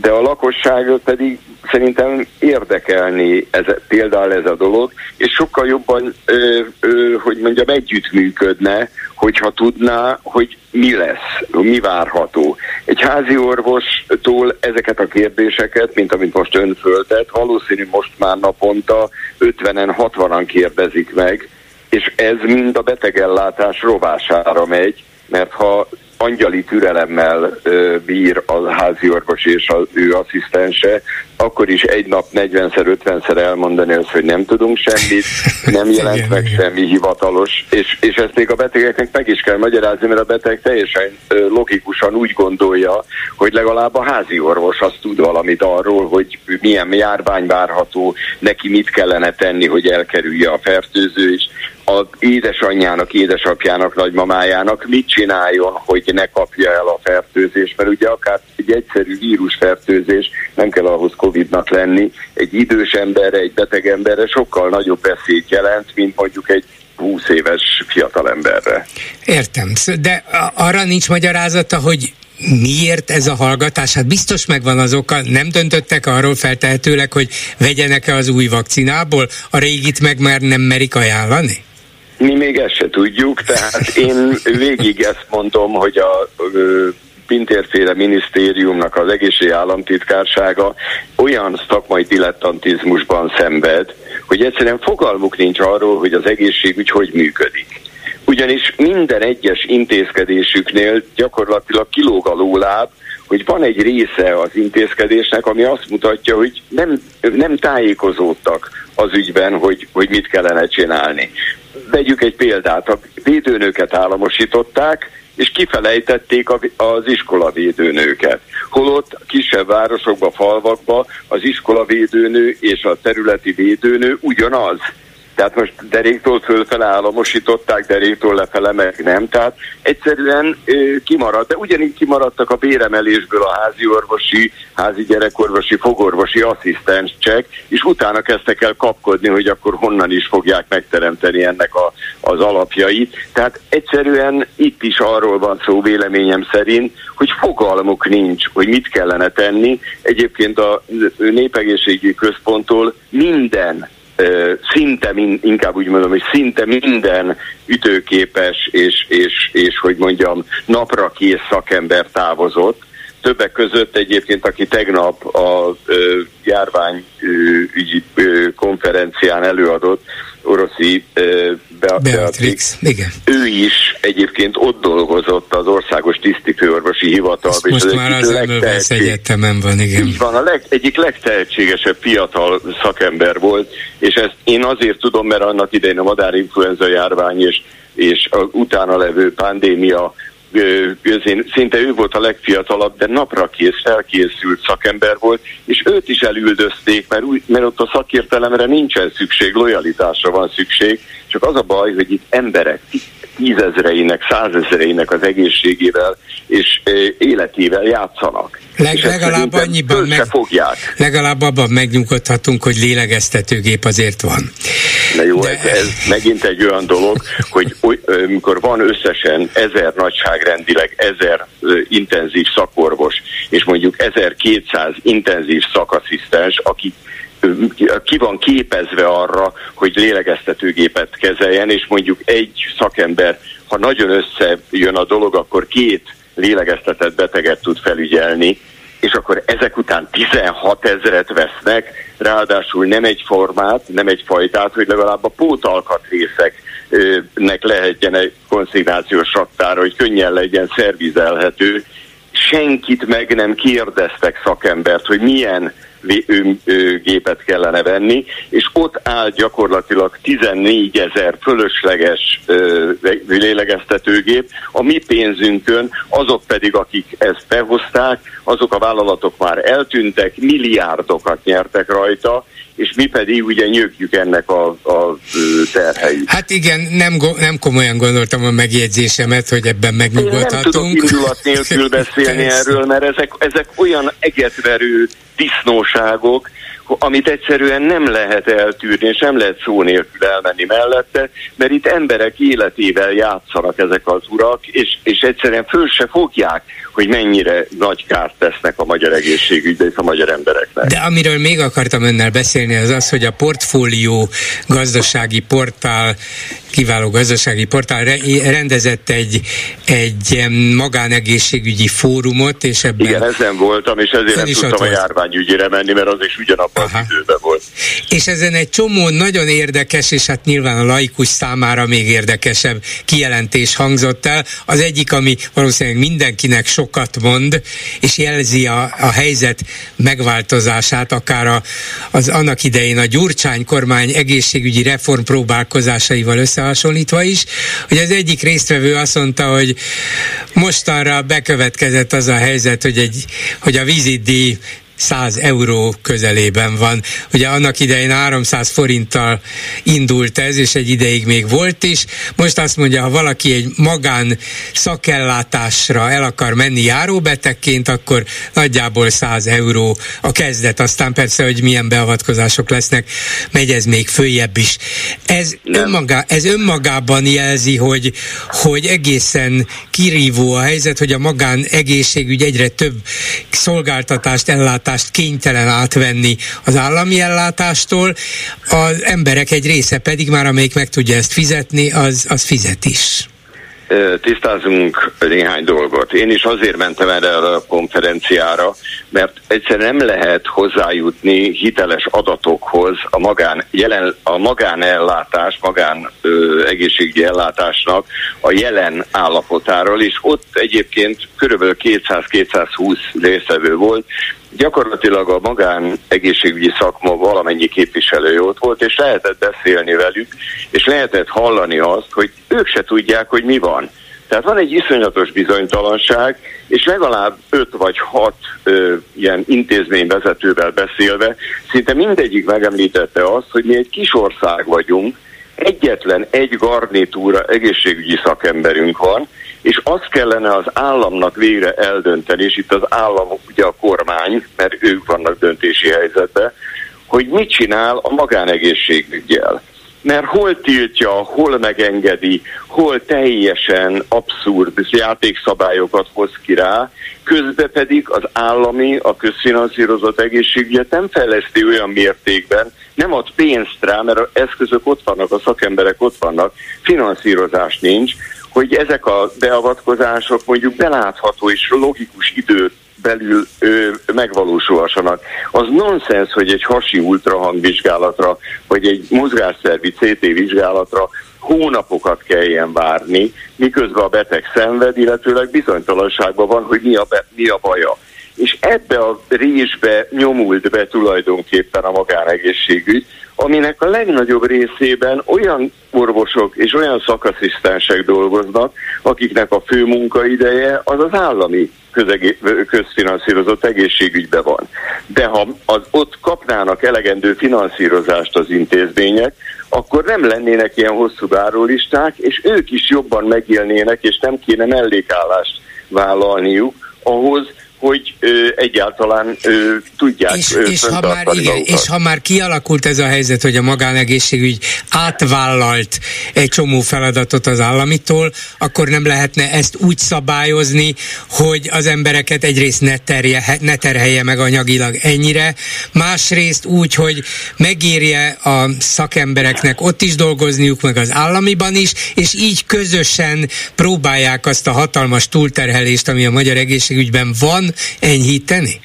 De a lakosság pedig szerintem érdekelni ez, például ez a dolog, és sokkal jobban, ö, ö, hogy mondjam, együttműködne, hogyha tudná, hogy mi lesz, mi várható. Egy házi orvostól ezeket a kérdéseket, mint amit most ön föltett, valószínű most már naponta 50-en, 60-an kérdezik meg, és ez mind a betegellátás rovására megy, mert ha angyali türelemmel bír a házi orvos és az ő asszisztense, akkor is egy nap 40-szer, 50-szer elmondani azt, hogy nem tudunk semmit, nem jelent igen, meg igen. semmi hivatalos, és, és ezt még a betegeknek meg is kell magyarázni, mert a beteg teljesen logikusan úgy gondolja, hogy legalább a házi orvos azt tud valamit arról, hogy milyen járvány várható, neki mit kellene tenni, hogy elkerülje a fertőző, és az édesanyjának, édesapjának, nagymamájának mit csináljon, hogy ne kapja el a fertőzést, mert ugye akár egy egyszerű vírusfertőzés nem kell ahhoz Covid-nak lenni, egy idős emberre, egy beteg emberre sokkal nagyobb veszélyt jelent, mint mondjuk egy 20 éves fiatalemberre. Értem, de arra nincs magyarázata, hogy miért ez a hallgatás? Hát biztos megvan az oka, nem döntöttek arról feltehetőleg, hogy vegyenek-e az új vakcinából, a régit meg már nem merik ajánlani? Mi még ezt se tudjuk, tehát én végig ezt mondom, hogy a Pintérféle minisztériumnak az egészségi államtitkársága olyan szakmai dilettantizmusban szenved, hogy egyszerűen fogalmuk nincs arról, hogy az egészségügy hogy működik. Ugyanis minden egyes intézkedésüknél gyakorlatilag kilóg a lóláb, hogy van egy része az intézkedésnek, ami azt mutatja, hogy nem, nem tájékozódtak az ügyben, hogy, hogy mit kellene csinálni. Vegyük egy példát, a védőnőket államosították, és kifelejtették az iskolavédőnőket. Holott kisebb városokba, falvakba az iskolavédőnő és a területi védőnő ugyanaz. Tehát most deréktól fölfele államosították, deréktól lefele meg nem. Tehát egyszerűen ö, kimaradt, de ugyanígy kimaradtak a béremelésből a házi orvosi, házi gyerekorvosi, fogorvosi asszisztensek, és utána kezdtek el kapkodni, hogy akkor honnan is fogják megteremteni ennek a, az alapjait. Tehát egyszerűen itt is arról van szó véleményem szerint, hogy fogalmuk nincs, hogy mit kellene tenni. Egyébként a népegészségügyi központtól minden szinte, inkább úgy mondom, hogy szinte minden ütőképes és, és, és hogy mondjam, napra kész szakember távozott. Többek között egyébként, aki tegnap a járványügyi konferencián előadott, Oroszi Be- Beatrix, igen. ő is egyébként ott dolgozott az Országos Tisztifőorvosi Hivatalban. Most már az Emölvesz Egyetemen van, igen. Így van, a leg, egyik legtehetségesebb fiatal szakember volt, és ezt én azért tudom, mert annak idején a madárinfluenza járvány és, és a utána levő pandémia szinte ő volt a legfiatalabb, de napra kész, felkészült szakember volt, és őt is elüldözték, mert, úgy, mert ott a szakértelemre nincsen szükség, lojalitásra van szükség, csak az a baj, hogy itt emberek tízezreinek, százezreinek az egészségével és életével játszanak. Leg, legalább annyiban meg, fogják. Legalább abban megnyugodhatunk, hogy lélegeztetőgép azért van. Na jó, De... ez, ez megint egy olyan dolog, hogy amikor van összesen ezer nagyságrendileg ezer intenzív szakorvos, és mondjuk 1200 intenzív szakasszisztens, akik ki van képezve arra, hogy lélegeztetőgépet kezeljen, és mondjuk egy szakember, ha nagyon összejön a dolog, akkor két lélegeztetett beteget tud felügyelni, és akkor ezek után 16 ezeret vesznek, ráadásul nem egy formát, nem egy fajtát, hogy legalább a pótalkatrészeknek lehetjen egy konszignációs raktára, hogy könnyen legyen szervizelhető. Senkit meg nem kérdeztek szakembert, hogy milyen gépet kellene venni, és ott áll gyakorlatilag 14 ezer fölösleges lélegeztetőgép, a mi pénzünkön, azok pedig, akik ezt behozták, azok a vállalatok már eltűntek, milliárdokat nyertek rajta, és mi pedig ugye nyögjük ennek a, a terheit. Hát igen, nem, nem komolyan gondoltam a megjegyzésemet, hogy ebben megnyugodhatunk. Én nem tudok indulat nélkül beszélni erről, mert ezek, ezek olyan egetverő disznóságok, amit egyszerűen nem lehet eltűrni, és nem lehet szó nélkül elmenni mellette, mert itt emberek életével játszanak ezek az urak, és, és egyszerűen föl se fogják, hogy mennyire nagy kárt tesznek a magyar egészségügybe és a magyar embereknek. De amiről még akartam önnel beszélni, az az, hogy a portfólió gazdasági portál kiváló gazdasági portál rendezett egy, egy magánegészségügyi fórumot, és ebben... Igen, ezen voltam, és ezért nem tudtam a járványügyére menni, mert az is ugyanabban Aha. az időben volt. És ezen egy csomó nagyon érdekes, és hát nyilván a laikus számára még érdekesebb kijelentés hangzott el. Az egyik, ami valószínűleg mindenkinek sokat mond, és jelzi a, a helyzet megváltozását, akár a, az annak idején a Gyurcsány kormány egészségügyi reform próbálkozásaival össze összehasonlítva is, hogy az egyik résztvevő azt mondta, hogy mostanra bekövetkezett az a helyzet, hogy, egy, hogy a vízidíj 100 euró közelében van. Ugye annak idején 300 forinttal indult ez, és egy ideig még volt is. Most azt mondja, ha valaki egy magán szakellátásra el akar menni járóbetegként, akkor nagyjából 100 euró a kezdet. Aztán persze, hogy milyen beavatkozások lesznek, megy ez még följebb is. Ez, önmagá, ez önmagában jelzi, hogy, hogy egészen kirívó a helyzet, hogy a magán egészségügy egyre több szolgáltatást ellát ellátást kénytelen átvenni az állami ellátástól, az emberek egy része pedig már, amelyik meg tudja ezt fizetni, az, az fizet is tisztázunk néhány dolgot. Én is azért mentem erre a konferenciára, mert egyszerűen nem lehet hozzájutni hiteles adatokhoz a magán, jelen, a magánellátás, magán ö, egészségügyi ellátásnak a jelen állapotáról, és ott egyébként körülbelül 200-220 részevő volt, gyakorlatilag a magán egészségügyi szakma valamennyi képviselő ott volt, és lehetett beszélni velük, és lehetett hallani azt, hogy ők se tudják, hogy mi van. Tehát van egy iszonyatos bizonytalanság, és legalább öt vagy hat ö, ilyen intézményvezetővel beszélve, szinte mindegyik megemlítette azt, hogy mi egy kis ország vagyunk, egyetlen egy garnitúra egészségügyi szakemberünk van, és azt kellene az államnak végre eldönteni, és itt az állam ugye a kormány, mert ők vannak döntési helyzetben, hogy mit csinál a magánegészségügyel. Mert hol tiltja, hol megengedi, hol teljesen abszurd játékszabályokat hoz ki rá, közben pedig az állami, a közfinanszírozott egészségügyet nem fejleszti olyan mértékben, nem ad pénzt rá, mert az eszközök ott vannak, a szakemberek ott vannak, finanszírozás nincs, hogy ezek a beavatkozások mondjuk belátható és logikus időt belül ö, megvalósulhassanak. Az nonsens, hogy egy hasi ultrahangvizsgálatra, vagy egy mozgásszervi CT vizsgálatra hónapokat kelljen várni, miközben a beteg szenved, illetőleg bizonytalanságban van, hogy mi a, be, mi a baja. És ebbe a részbe nyomult be tulajdonképpen a magánegészségügy, aminek a legnagyobb részében olyan orvosok és olyan szakaszisztensek dolgoznak, akiknek a fő munkaideje az az állami közegé- közfinanszírozott egészségügybe van. De ha az, ott kapnának elegendő finanszírozást az intézmények, akkor nem lennének ilyen hosszú várólisták, és ők is jobban megélnének, és nem kéne mellékállást vállalniuk ahhoz, hogy ö, egyáltalán ö, tudják és, és, ha már, igen, és ha már kialakult ez a helyzet, hogy a magánegészségügy átvállalt egy csomó feladatot az államitól, akkor nem lehetne ezt úgy szabályozni, hogy az embereket egyrészt ne, terje, ne terhelje meg anyagilag ennyire, másrészt úgy, hogy megérje a szakembereknek ott is dolgozniuk, meg az államiban is, és így közösen próbálják azt a hatalmas túlterhelést, ami a magyar egészségügyben van, enyhíteni?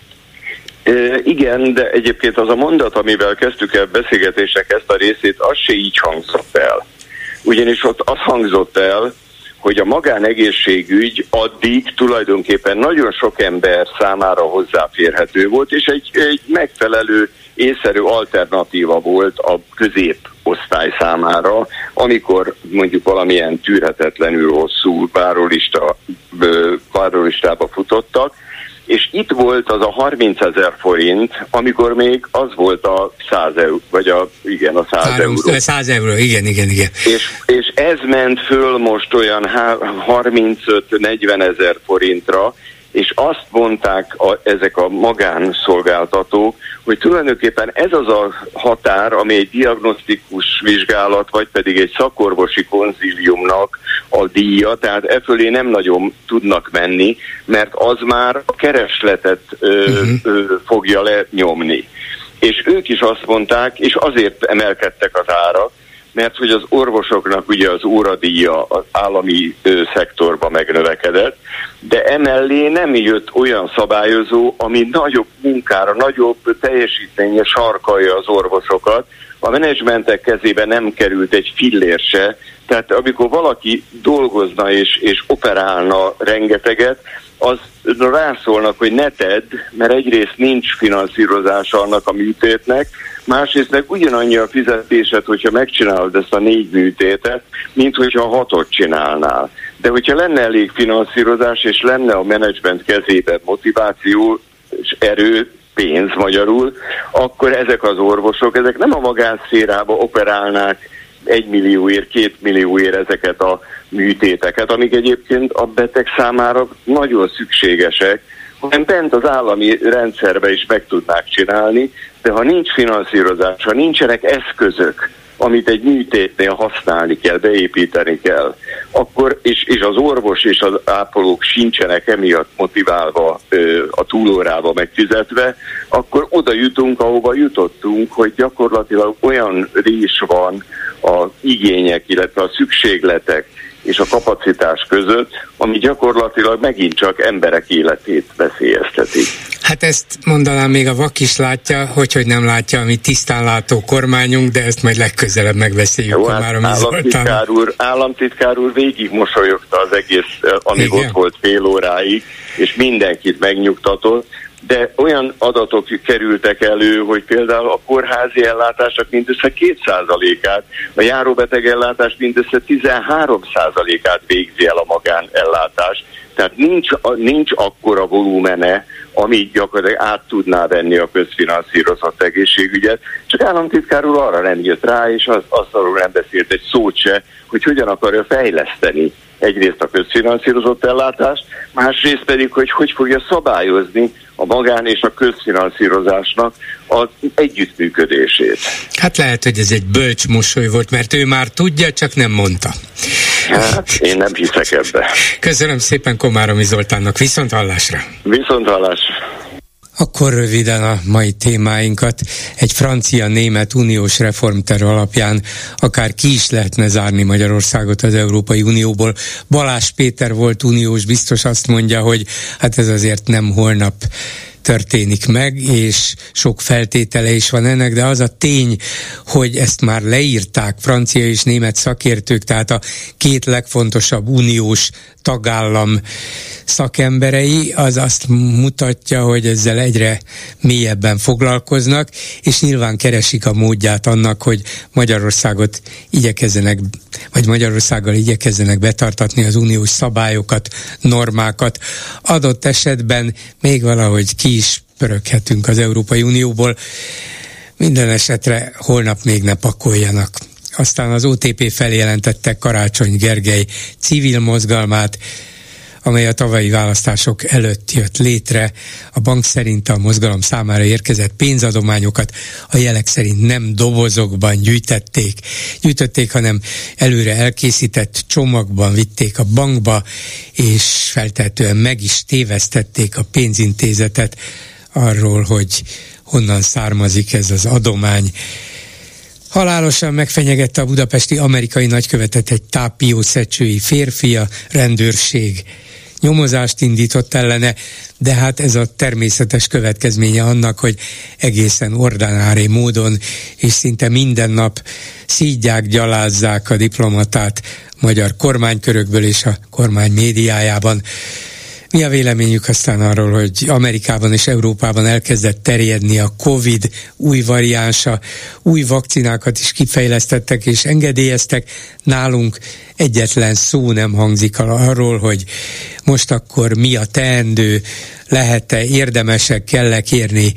Igen, de egyébként az a mondat, amivel kezdtük el beszélgetések ezt a részét, az se így hangzott el. Ugyanis ott az hangzott el, hogy a magánegészségügy addig tulajdonképpen nagyon sok ember számára hozzáférhető volt, és egy, egy megfelelő, észszerű alternatíva volt a középosztály számára, amikor mondjuk valamilyen tűrhetetlenül hosszú várólista, várólistába futottak, és itt volt az a 30 ezer forint, amikor még az volt a 100 euró, vagy a, igen, a 100 Három, euró. 100 euró, igen, igen, igen. És, és ez ment föl most olyan 35-40 ezer forintra, és azt mondták a, ezek a magánszolgáltatók, hogy tulajdonképpen ez az a határ, ami egy diagnosztikus vizsgálat, vagy pedig egy szakorvosi konzíliumnak a díja, tehát e fölé nem nagyon tudnak menni, mert az már a keresletet ö, uh-huh. ö, fogja lenyomni. És ők is azt mondták, és azért emelkedtek az árak, mert hogy az orvosoknak ugye az óradíja az állami ö, szektorba megnövekedett, de emellé nem jött olyan szabályozó, ami nagyobb munkára, nagyobb teljesítménye sarkalja az orvosokat. A menedzsmentek kezébe nem került egy fillér se, tehát amikor valaki dolgozna és, és operálna rengeteget, az rászólnak, hogy ne tedd, mert egyrészt nincs finanszírozása annak a műtétnek, másrészt meg ugyanannyi a fizetésed, hogyha megcsinálod ezt a négy műtétet, mint hogyha hatot csinálnál. De hogyha lenne elég finanszírozás, és lenne a menedzsment kezében motiváció és erő, pénz magyarul, akkor ezek az orvosok, ezek nem a magánszérába operálnák egy millióért, két millióért ezeket a műtéteket, amik egyébként a beteg számára nagyon szükségesek, hanem bent az állami rendszerbe is meg tudnák csinálni, de ha nincs finanszírozás, ha nincsenek eszközök, amit egy műtétnél használni kell, beépíteni kell, akkor, és, és az orvos és az ápolók sincsenek emiatt motiválva ö, a túlórába megfizetve, akkor oda jutunk, ahova jutottunk, hogy gyakorlatilag olyan rés van a igények, illetve a szükségletek és a kapacitás között, ami gyakorlatilag megint csak emberek életét veszélyezteti. Hát ezt mondanám még a vak is látja, hogy, hogy nem látja, ami tisztán látó kormányunk, de ezt majd legközelebb megbeszéljük Jó, hát már a államtitkár úr, államtitkár úr végig mosolyogta az egész, eh, ami Igen. ott volt fél óráig, és mindenkit megnyugtatott, de olyan adatok kerültek elő, hogy például a kórházi ellátások mindössze 2%-át, a járóbeteg ellátás mindössze 13%-át végzi el a magánellátás. Tehát nincs, nincs akkora volumene, ami gyakorlatilag át tudná venni a közfinanszírozott egészségügyet. Csak államtitkár úr arra nem jött rá, és az, azt arról nem beszélt egy szót se, hogy hogyan akarja fejleszteni egyrészt a közfinanszírozott ellátást, másrészt pedig, hogy hogy fogja szabályozni a magán és a közfinanszírozásnak az együttműködését. Hát lehet, hogy ez egy bölcs mosoly volt, mert ő már tudja, csak nem mondta. Hát, én nem hiszek ebbe. Köszönöm szépen Komáromi Zoltánnak, viszont hallásra. Viszont hallásra. Akkor röviden a mai témáinkat. Egy francia-német uniós reformterv alapján akár ki is lehetne zárni Magyarországot az Európai Unióból. Balás Péter volt uniós biztos azt mondja, hogy hát ez azért nem holnap történik meg, és sok feltétele is van ennek, de az a tény, hogy ezt már leírták francia és német szakértők, tehát a két legfontosabb uniós tagállam szakemberei, az azt mutatja, hogy ezzel egyre mélyebben foglalkoznak, és nyilván keresik a módját annak, hogy Magyarországot igyekezzenek, vagy Magyarországgal igyekezzenek betartatni az uniós szabályokat, normákat. Adott esetben még valahogy ki is pöröghetünk az Európai Unióból. Minden esetre holnap még ne pakoljanak. Aztán az OTP feljelentette Karácsony Gergely civil mozgalmát, amely a tavalyi választások előtt jött létre. A bank szerint a mozgalom számára érkezett pénzadományokat a jelek szerint nem dobozokban gyűjtették, gyűjtötték, hanem előre elkészített csomagban vitték a bankba, és feltehetően meg is tévesztették a pénzintézetet arról, hogy honnan származik ez az adomány. Halálosan megfenyegette a budapesti amerikai nagykövetet egy tápiószecsői férfi, a rendőrség nyomozást indított ellene, de hát ez a természetes következménye annak, hogy egészen ordinári módon és szinte minden nap szídják, gyalázzák a diplomatát magyar kormánykörökből és a kormány médiájában. Mi a véleményük aztán arról, hogy Amerikában és Európában elkezdett terjedni a COVID új variánsa, új vakcinákat is kifejlesztettek és engedélyeztek, nálunk egyetlen szó nem hangzik arról, hogy most akkor mi a teendő, lehet-e, érdemesek, kell kérni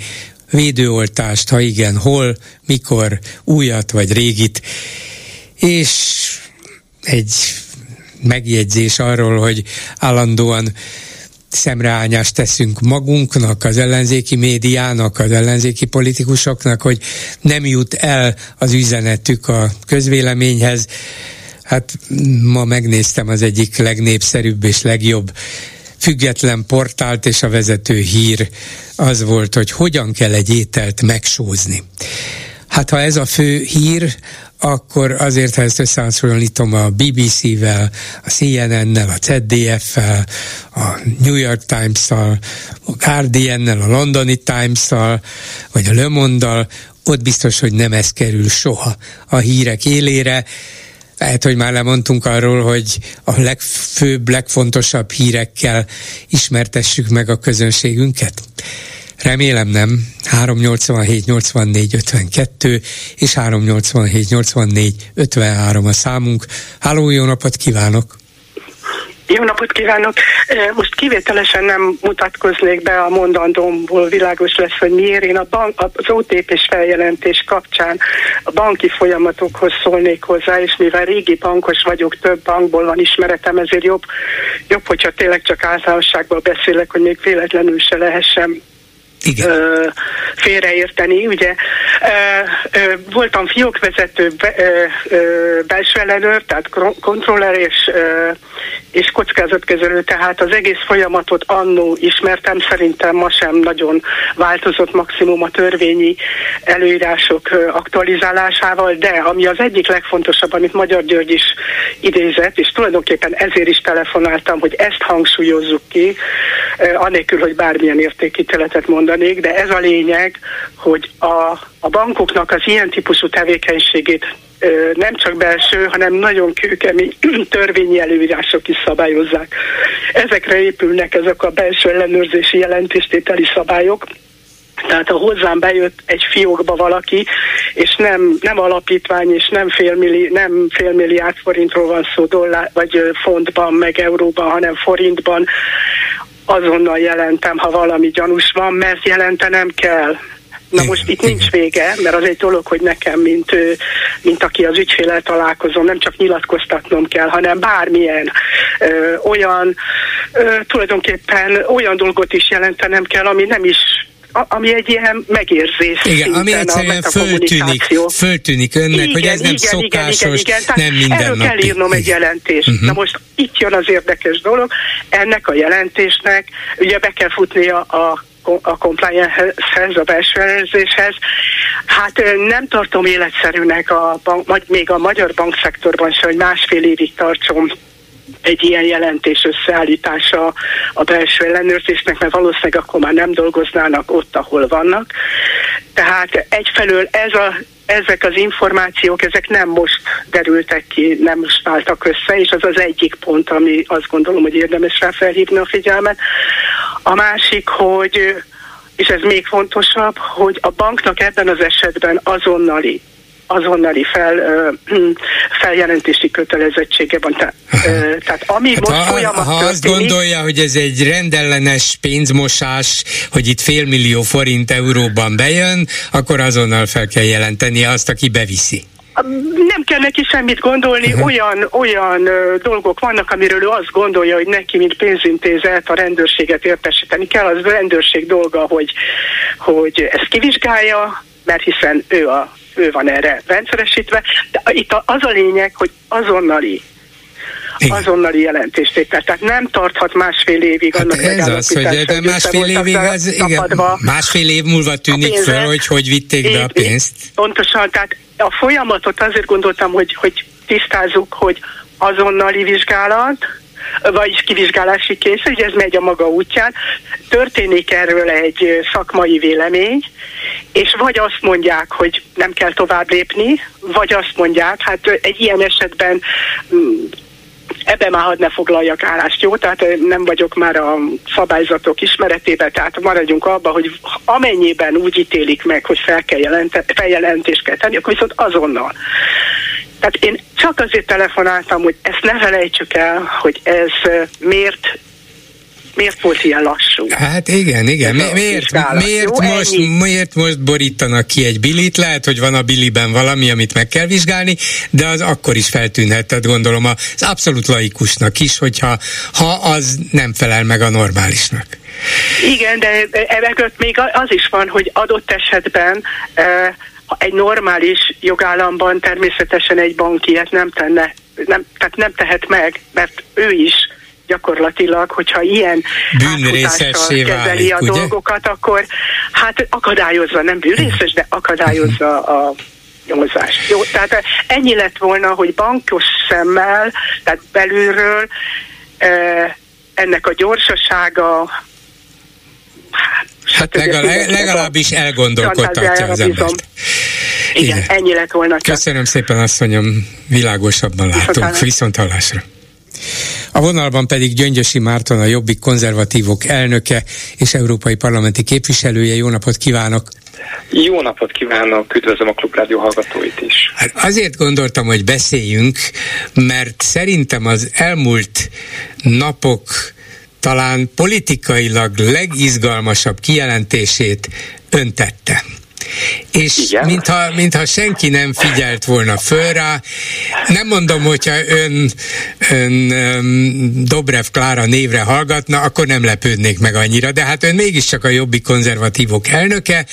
védőoltást, ha igen, hol, mikor, újat vagy régit, és egy megjegyzés arról, hogy állandóan szemreányást teszünk magunknak, az ellenzéki médiának, az ellenzéki politikusoknak, hogy nem jut el az üzenetük a közvéleményhez. Hát ma megnéztem az egyik legnépszerűbb és legjobb független portált, és a vezető hír az volt, hogy hogyan kell egy ételt megsózni. Hát ha ez a fő hír, akkor azért, ha ezt összehasonlítom a BBC-vel, a CNN-nel, a ZDF-fel, a New York Times-szal, a Guardian-nel, a Londoni Times-szal, vagy a Le Monde-dal, ott biztos, hogy nem ez kerül soha a hírek élére. Lehet, hogy már lemondtunk arról, hogy a legfőbb, legfontosabb hírekkel ismertessük meg a közönségünket. Remélem nem. 387 84 52 és 387 84 53 a számunk. Háló, jó napot kívánok! Jó napot kívánok! Most kivételesen nem mutatkoznék be a mondandómból, világos lesz, hogy miért. Én a bank, az OTP és feljelentés kapcsán a banki folyamatokhoz szólnék hozzá, és mivel régi bankos vagyok, több bankból van ismeretem, ezért jobb, jobb hogyha tényleg csak általánosságban beszélek, hogy még véletlenül se lehessen igen. Ö, félreérteni. Ugye voltam fiókvezető, belső ellenőr, tehát kontroller és, ö, és kockázatkezelő, tehát az egész folyamatot annó ismertem, szerintem ma sem nagyon változott maximum a törvényi előírások aktualizálásával, de ami az egyik legfontosabb, amit Magyar György is idézett, és tulajdonképpen ezért is telefonáltam, hogy ezt hangsúlyozzuk ki, anélkül, hogy bármilyen értékítéletet mondani, mondanék, de ez a lényeg, hogy a, a bankoknak az ilyen típusú tevékenységét nem csak belső, hanem nagyon kőkemény törvényi előírások is szabályozzák. Ezekre épülnek ezek a belső ellenőrzési jelentéstételi szabályok, tehát ha hozzám bejött egy fiókba valaki, és nem, nem alapítvány, és nem félmilli, nem félmilliárd forintról van szó dollár, vagy fontban, meg euróban, hanem forintban, azonnal jelentem, ha valami gyanús van, mert jelentenem kell. Na igen, most itt igen. nincs vége, mert az egy dolog, hogy nekem, mint, mint aki az ügyfélel találkozom, nem csak nyilatkoztatnom kell, hanem bármilyen ö, olyan, ö, tulajdonképpen olyan dolgot is jelentenem kell, ami nem is ami egy ilyen megérzés. Igen, ami egyszerűen föltűnik, föltűnik önnek, igen, hogy ez nem igen, szokásos, igen, igen, nem minden Erről kell írnom igen. egy jelentést. Uh-huh. Na most itt jön az érdekes dolog, ennek a jelentésnek ugye be kell futnia a a compliance-hez, a belső ellenőrzéshez. Hát nem tartom életszerűnek a bank, még a magyar bankszektorban se, hogy másfél évig tartson egy ilyen jelentés összeállítása a belső ellenőrzésnek, mert valószínűleg akkor már nem dolgoznának ott, ahol vannak. Tehát egyfelől ez a ezek az információk, ezek nem most derültek ki, nem most váltak össze, és az az egyik pont, ami azt gondolom, hogy érdemes rá felhívni a figyelmet. A másik, hogy, és ez még fontosabb, hogy a banknak ebben az esetben azonnali azonnali fel, feljelentési kötelezettsége van. Te, tehát ami hát most ha, folyamat ha azt gondolja, hogy ez egy rendellenes pénzmosás, hogy itt félmillió forint euróban bejön, akkor azonnal fel kell jelenteni azt, aki beviszi. Nem kell neki semmit gondolni, uh-huh. olyan, olyan uh, dolgok vannak, amiről ő azt gondolja, hogy neki, mint pénzintézet a rendőrséget értesíteni kell. Az rendőrség dolga, hogy, hogy ezt kivizsgálja, mert hiszen ő a ő van erre rendszeresítve, de itt az a lényeg, hogy azonnali igen. azonnali jelentéstétel. Tehát nem tarthat másfél évig hát annak ez az, hogy de másfél évig az, igen, másfél év múlva tűnik fel, hogy hogy vitték be a pénzt. Pontosan, tehát a folyamatot azért gondoltam, hogy, hogy tisztázzuk, hogy azonnali vizsgálat, vagyis kivizsgálási készül, hogy ez megy a maga útján. Történik erről egy szakmai vélemény, és vagy azt mondják, hogy nem kell tovább lépni, vagy azt mondják, hát egy ilyen esetben ebben már hadd ne foglaljak állást, jó? Tehát nem vagyok már a szabályzatok ismeretében, tehát maradjunk abba, hogy amennyiben úgy ítélik meg, hogy fel kell jelente, feljelentést kell tenni, akkor viszont azonnal. Tehát én csak azért telefonáltam, hogy ezt ne felejtsük el, hogy ez miért miért volt ilyen lassú? Hát igen, igen. Mi, miért, miért, Jó, most, miért most borítanak ki egy bilit? Lehet, hogy van a biliben valami, amit meg kell vizsgálni, de az akkor is feltűnhet, tehát gondolom az abszolút laikusnak is, hogyha ha az nem felel meg a normálisnak. Igen, de emögött még az is van, hogy adott esetben egy normális jogállamban természetesen egy bank ilyet nem tenne, nem, tehát nem tehet meg, mert ő is gyakorlatilag, hogyha ilyen átfutással kezeli a ugye? dolgokat, akkor hát akadályozza, nem bűnrészes, de akadályozza a nyomozást. Jó, tehát ennyi lett volna, hogy bankos szemmel, tehát belülről ennek a gyorsasága hát, hát legalább, legalábbis elgondolkodtatja az embert. Igen, Igen, ennyi lett volna. Köszönöm szépen, asszonyom, világosabban látunk. Viszont hallásra. A vonalban pedig Gyöngyösi Márton, a Jobbik konzervatívok elnöke és európai parlamenti képviselője. Jó napot kívánok! Jó napot kívánok, üdvözlöm a Klubrádió hallgatóit is. Hát azért gondoltam, hogy beszéljünk, mert szerintem az elmúlt napok talán politikailag legizgalmasabb kijelentését öntette. És Igen. mintha, mintha senki nem figyelt volna föl rá. Nem mondom, hogyha ön, ön um, Dobrev Klára névre hallgatna, akkor nem lepődnék meg annyira, de hát ön mégiscsak a jobbik konzervatívok elnöke,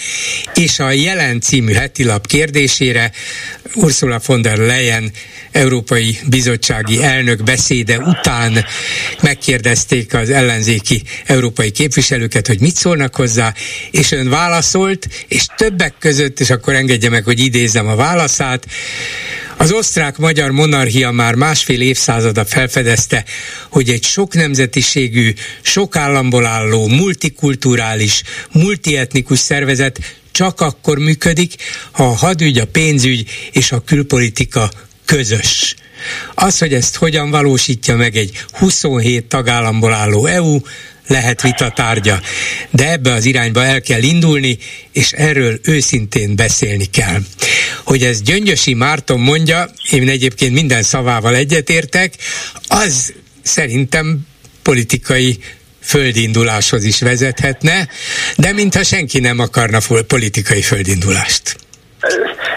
és a jelen című hetilap kérdésére Ursula von der Leyen Európai Bizottsági elnök beszéde után megkérdezték az ellenzéki európai képviselőket, hogy mit szólnak hozzá, és ön válaszolt, és többek között, és akkor engedje meg, hogy idézem a válaszát, az osztrák-magyar monarchia már másfél évszázada felfedezte, hogy egy sok nemzetiségű, sok államból álló, multikulturális, multietnikus szervezet csak akkor működik, ha a hadügy, a pénzügy és a külpolitika közös. Az, hogy ezt hogyan valósítja meg egy 27 tagállamból álló EU, lehet vita tárgya. De ebbe az irányba el kell indulni, és erről őszintén beszélni kell. Hogy ez Gyöngyösi Márton mondja, én egyébként minden szavával egyetértek, az szerintem politikai földinduláshoz is vezethetne, de mintha senki nem akarna politikai földindulást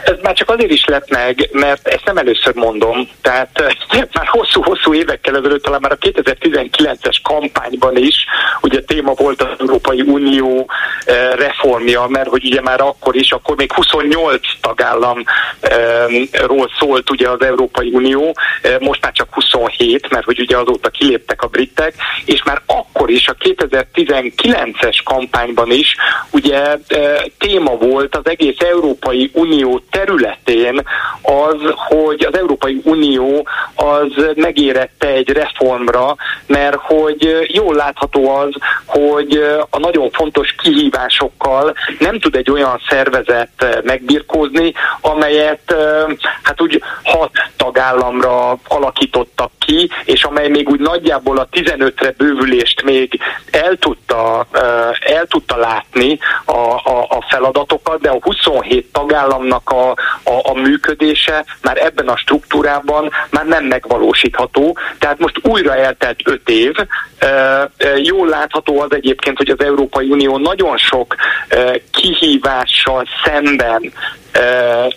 ez már csak azért is lett meg, mert ezt nem először mondom, tehát már hosszú-hosszú évekkel ezelőtt, talán már a 2019-es kampányban is, ugye téma volt az Európai Unió reformja, mert hogy ugye már akkor is, akkor még 28 tagállamról szólt ugye az Európai Unió, most már csak 27, mert hogy ugye azóta kiléptek a britek, és már akkor is, a 2019-es kampányban is ugye téma volt az egész Európai Unió területén az, hogy az Európai Unió az megérette egy reformra, mert hogy jól látható az, hogy a nagyon fontos kihívásokkal nem tud egy olyan szervezet megbirkózni, amelyet hát úgy hat tagállamra alakítottak ki, és amely még úgy nagyjából a 15-re bővülést még el tudta, el tudta látni a, a, a feladatokat, de a 27 tagállamnak a, a, a működése már ebben a struktúrában már nem megvalósítható. Tehát most újra eltelt 5 év. Jól látható az egyébként, hogy az Európai Unió nagyon sok kihívással szemben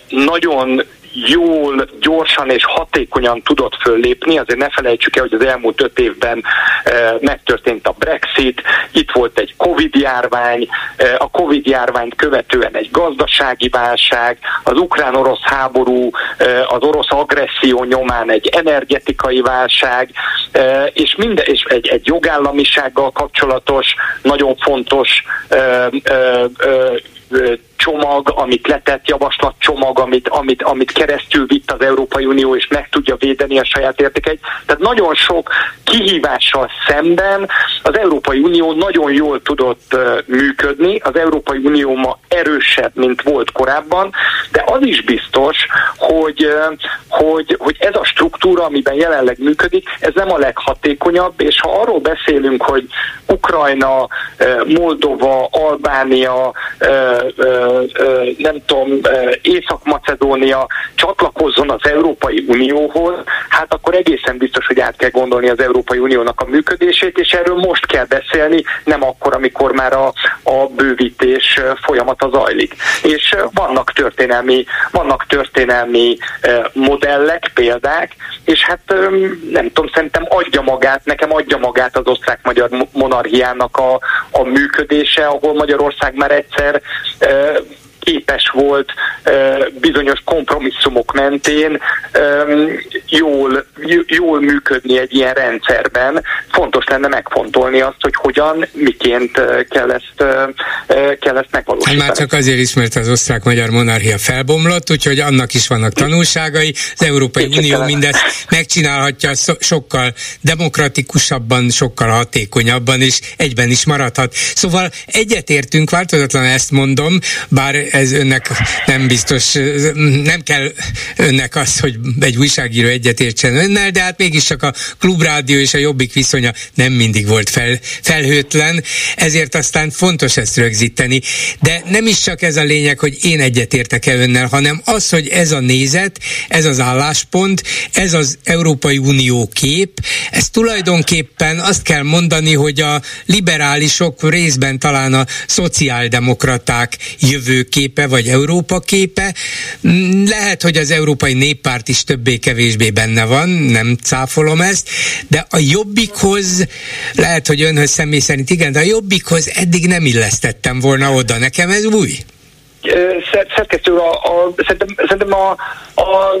nagyon jól, gyorsan és hatékonyan tudott föllépni. Azért ne felejtsük el, hogy az elmúlt öt évben e, megtörtént a Brexit, itt volt egy Covid-járvány, e, a Covid-járványt követően egy gazdasági válság, az ukrán-orosz háború, e, az orosz agresszió nyomán egy energetikai válság, e, és, minden, és egy, egy jogállamisággal kapcsolatos, nagyon fontos e, e, e, csomag, amit letett, javaslatcsomag, amit, amit, amit keresztül vitt az Európai Unió, és meg tudja védeni a saját értékeit. Tehát nagyon sok kihívással szemben az Európai Unió nagyon jól tudott működni, az Európai Unió ma erősebb, mint volt korábban, de az is biztos, hogy, hogy, hogy ez a struktúra, amiben jelenleg működik, ez nem a leghatékonyabb, és ha arról beszélünk, hogy Ukrajna, Moldova, Albánia, nem tudom, Észak-Macedónia csatlakozzon az Európai Unióhoz, hát akkor egészen biztos, hogy át kell gondolni az Európai Uniónak a működését, és erről most kell beszélni, nem akkor, amikor már a, a bővítés folyamata zajlik. És vannak történelmi, vannak történelmi modellek, példák, és hát nem tudom, szerintem adja magát, nekem adja magát az osztrák-magyar monarchiának a, a működése, ahol Magyarország már egyszer képes volt bizonyos kompromisszumok mentén jól, jól működni egy ilyen rendszerben. Fontos lenne megfontolni azt, hogy hogyan, miként kell ezt, kell ezt megvalósítani. Már csak azért is, mert az osztrák-magyar monarchia felbomlott, úgyhogy annak is vannak tanulságai. Az Európai Én Unió mindezt megcsinálhatja sokkal demokratikusabban, sokkal hatékonyabban, és egyben is maradhat. Szóval egyetértünk, változatlan ezt mondom, bár ez önnek nem biztos, nem kell önnek az, hogy egy újságíró egyetértsen önnel, de hát mégiscsak a klubrádió és a jobbik viszonya nem mindig volt fel, felhőtlen, ezért aztán fontos ezt rögzíteni. De nem is csak ez a lényeg, hogy én egyetértek-e önnel, hanem az, hogy ez a nézet, ez az álláspont, ez az Európai Unió kép, ez tulajdonképpen azt kell mondani, hogy a liberálisok részben talán a szociáldemokraták jövőkép képe, vagy Európa képe. Mm, lehet, hogy az Európai Néppárt is többé-kevésbé benne van, nem cáfolom ezt, de a jobbikhoz, lehet, hogy önhöz személy szerint igen, de a jobbikhoz eddig nem illesztettem volna oda. Nekem ez új szerkesztő, a, a, szerintem, szerintem a, a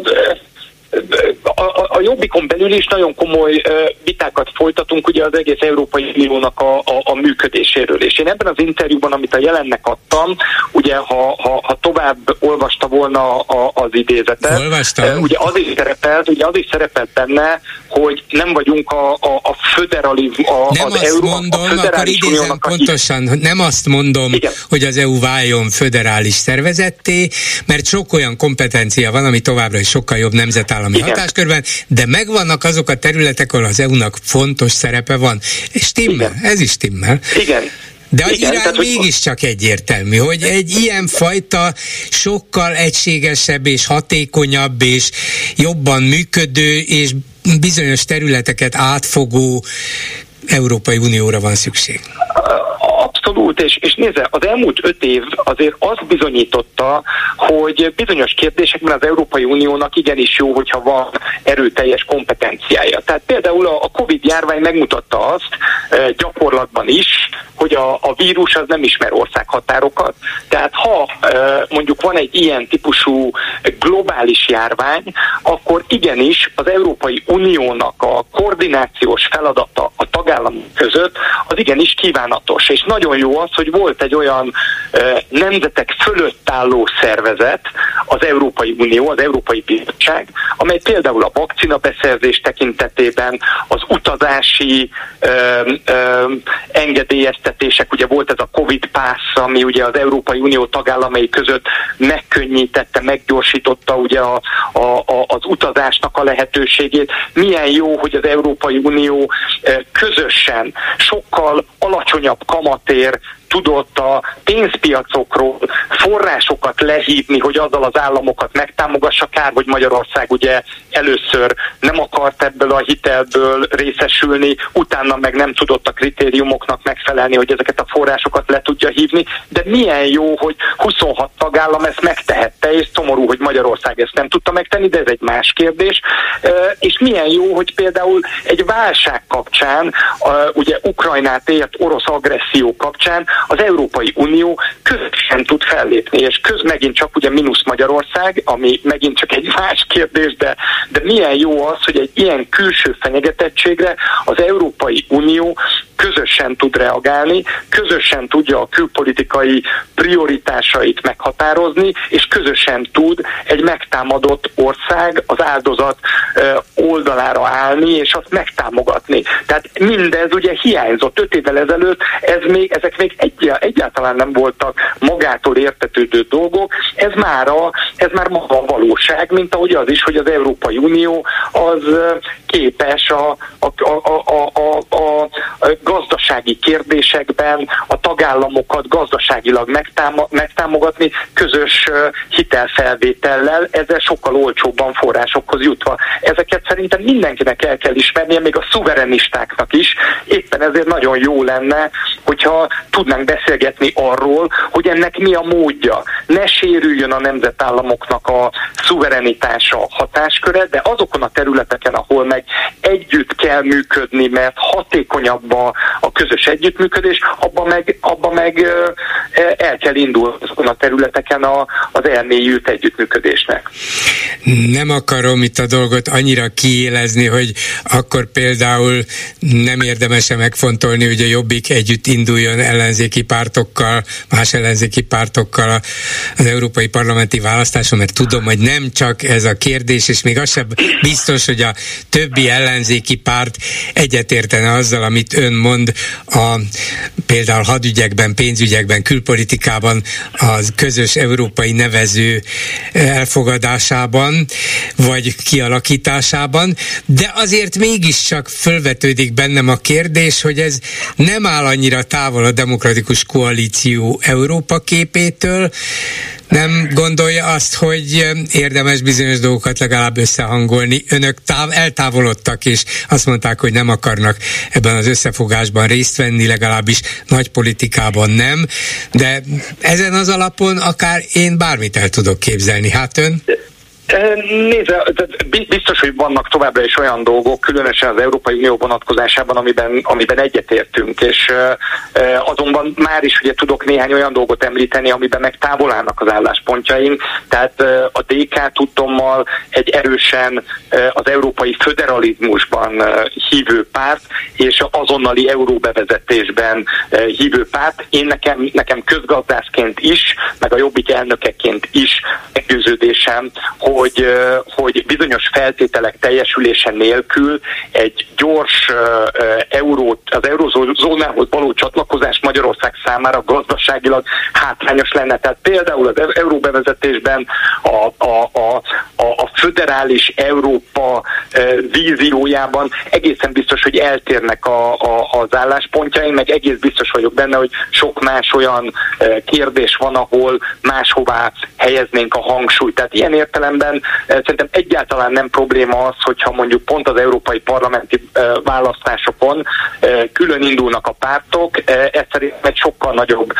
a, a, a Jobbikon belül is nagyon komoly vitákat folytatunk ugye az egész Európai Uniónak a, a, a működéséről. És én ebben az interjúban, amit a jelennek adtam, ugye ha, ha, ha tovább olvasta volna a, az idézetet, Olvastam. ugye az is szerepelt, ugye az is szerepelt benne, hogy nem vagyunk a, a, a föderalizm, a, nem az azt Euró, mondom, a akkor idézem pontosan, hogy nem azt mondom, Igen. hogy az EU váljon föderális szervezetté, mert sok olyan kompetencia van, ami továbbra is sokkal jobb nemzet tagállami Igen. hatáskörben, de megvannak azok a területek, ahol az EU-nak fontos szerepe van. És stimmel, Igen. ez is stimmel. Igen. De az Igen, irány tehát, mégiscsak egyértelmű, hogy egy ilyen fajta sokkal egységesebb és hatékonyabb és jobban működő és bizonyos területeket átfogó Európai Unióra van szükség. Abszolút, és, és nézze, az elmúlt öt év azért azt bizonyította, hogy bizonyos kérdésekben az Európai Uniónak igenis jó, hogyha van erőteljes kompetenciája. Tehát például a Covid járvány megmutatta azt gyakorlatban is, hogy a, a vírus az nem ismer országhatárokat. Tehát ha mondjuk van egy ilyen típusú globális járvány, akkor igenis az Európai Uniónak a koordinációs feladata a tagállamok között az igenis kívánatos. És nagyon jó az, hogy volt egy olyan nemzetek fölött álló szervezet, az Európai Unió, az Európai Bizottság, amely például a vakcina beszerzés tekintetében, az utazási ö, ö, engedélyeztetések, ugye volt ez a Covid Pass, ami ugye az Európai Unió tagállamai között megkönnyítette, meggyorsította ugye a, a, a, az utazásnak a lehetőségét. Milyen jó, hogy az Európai Unió közösen sokkal alacsonyabb kamatér ser tudott a pénzpiacokról forrásokat lehívni, hogy azzal az államokat megtámogassa. Kár, hogy Magyarország ugye először nem akart ebből a hitelből részesülni, utána meg nem tudott a kritériumoknak megfelelni, hogy ezeket a forrásokat le tudja hívni, de milyen jó, hogy 26 tagállam ezt megtehette, és szomorú, hogy Magyarország ezt nem tudta megtenni, de ez egy más kérdés. És milyen jó, hogy például egy válság kapcsán, ugye Ukrajnát ért orosz agresszió kapcsán az Európai Unió közösen tud fellépni, és köz megint csak ugye mínusz Magyarország, ami megint csak egy más kérdés, de, de milyen jó az, hogy egy ilyen külső fenyegetettségre az Európai Unió közösen tud reagálni, közösen tudja a külpolitikai prioritásait meghatározni, és közösen tud egy megtámadott ország az áldozat oldalára állni, és azt megtámogatni. Tehát mindez ugye hiányzott öt évvel ezelőtt, ez még, ezek még egy, egyáltalán nem voltak magától értetődő dolgok, ez már, a, ez már maga a valóság, mint ahogy az is, hogy az Európai Unió az képes a, a, a, a, a, a, gazdasági kérdésekben a tagállamokat gazdaságilag megtámogatni közös hitelfelvétellel, ezzel sokkal olcsóbban forrásokhoz jutva. Ezeket szerintem mindenkinek el kell ismernie, még a szuverenistáknak is. Éppen ezért nagyon jó lenne, hogyha tudnánk beszélgetni arról, hogy ennek mi a módja. Ne sérüljön a nemzetállamoknak a szuverenitása, hatásköre, de azokon a területeken, ahol meg együtt kell működni, mert hatékonyabb a, a közös együttműködés, abban meg, abba meg el kell indulni azokon a területeken a, az elmélyült együttműködésnek. Nem akarom itt a dolgot annyira kiélezni, hogy akkor például nem érdemes megfontolni, hogy a Jobbik együtt induljon ellenzéki pártokkal, más ellenzéki pártokkal az európai parlamenti választáson, mert tudom, hogy nem csak ez a kérdés, és még az sem biztos, hogy a többi ellenzéki párt egyetértene azzal, amit ön mond a például hadügyekben, pénzügyekben, külpolitikában az közös európai nevező elfogadásában, vagy kialakításában, de azért mégiscsak fölvetődik bennem a kérdés, hogy ez nem áll annyira távol a demokratikus koalíció Európa képétől, nem gondolja azt, hogy érdemes bizonyos dolgokat legalább összehangolni. Önök táv, eltávolodtak, és azt mondták, hogy nem akarnak ebben az összefogásban részt venni, legalábbis nagy politikában nem, de ezen az alapon akár én bármit el tudok képzelni. Hát ön? Nézze, biztos, hogy vannak továbbra is olyan dolgok, különösen az Európai Unió vonatkozásában, amiben, amiben egyetértünk, és azonban már is ugye tudok néhány olyan dolgot említeni, amiben meg távol állnak az álláspontjaink, tehát a DK tudtommal egy erősen az európai föderalizmusban hívő párt, és azonnali euróbevezetésben hívő párt. Én nekem, nekem közgazdászként is, meg a Jobbik elnökeként is meggyőződésem, hogy hogy, hogy bizonyos feltételek teljesülése nélkül egy gyors eurót, az eurozónához való csatlakozás Magyarország számára gazdaságilag hátrányos lenne. Tehát például az euróbevezetésben a, a, a, a, a föderális Európa víziójában egészen biztos, hogy eltérnek a, a, az álláspontjaim, meg egész biztos vagyok benne, hogy sok más olyan kérdés van, ahol máshová helyeznénk a hangsúlyt. Tehát ilyen értelemben esetben szerintem egyáltalán nem probléma az, hogyha mondjuk pont az európai parlamenti választásokon külön indulnak a pártok, ez szerintem egy sokkal nagyobb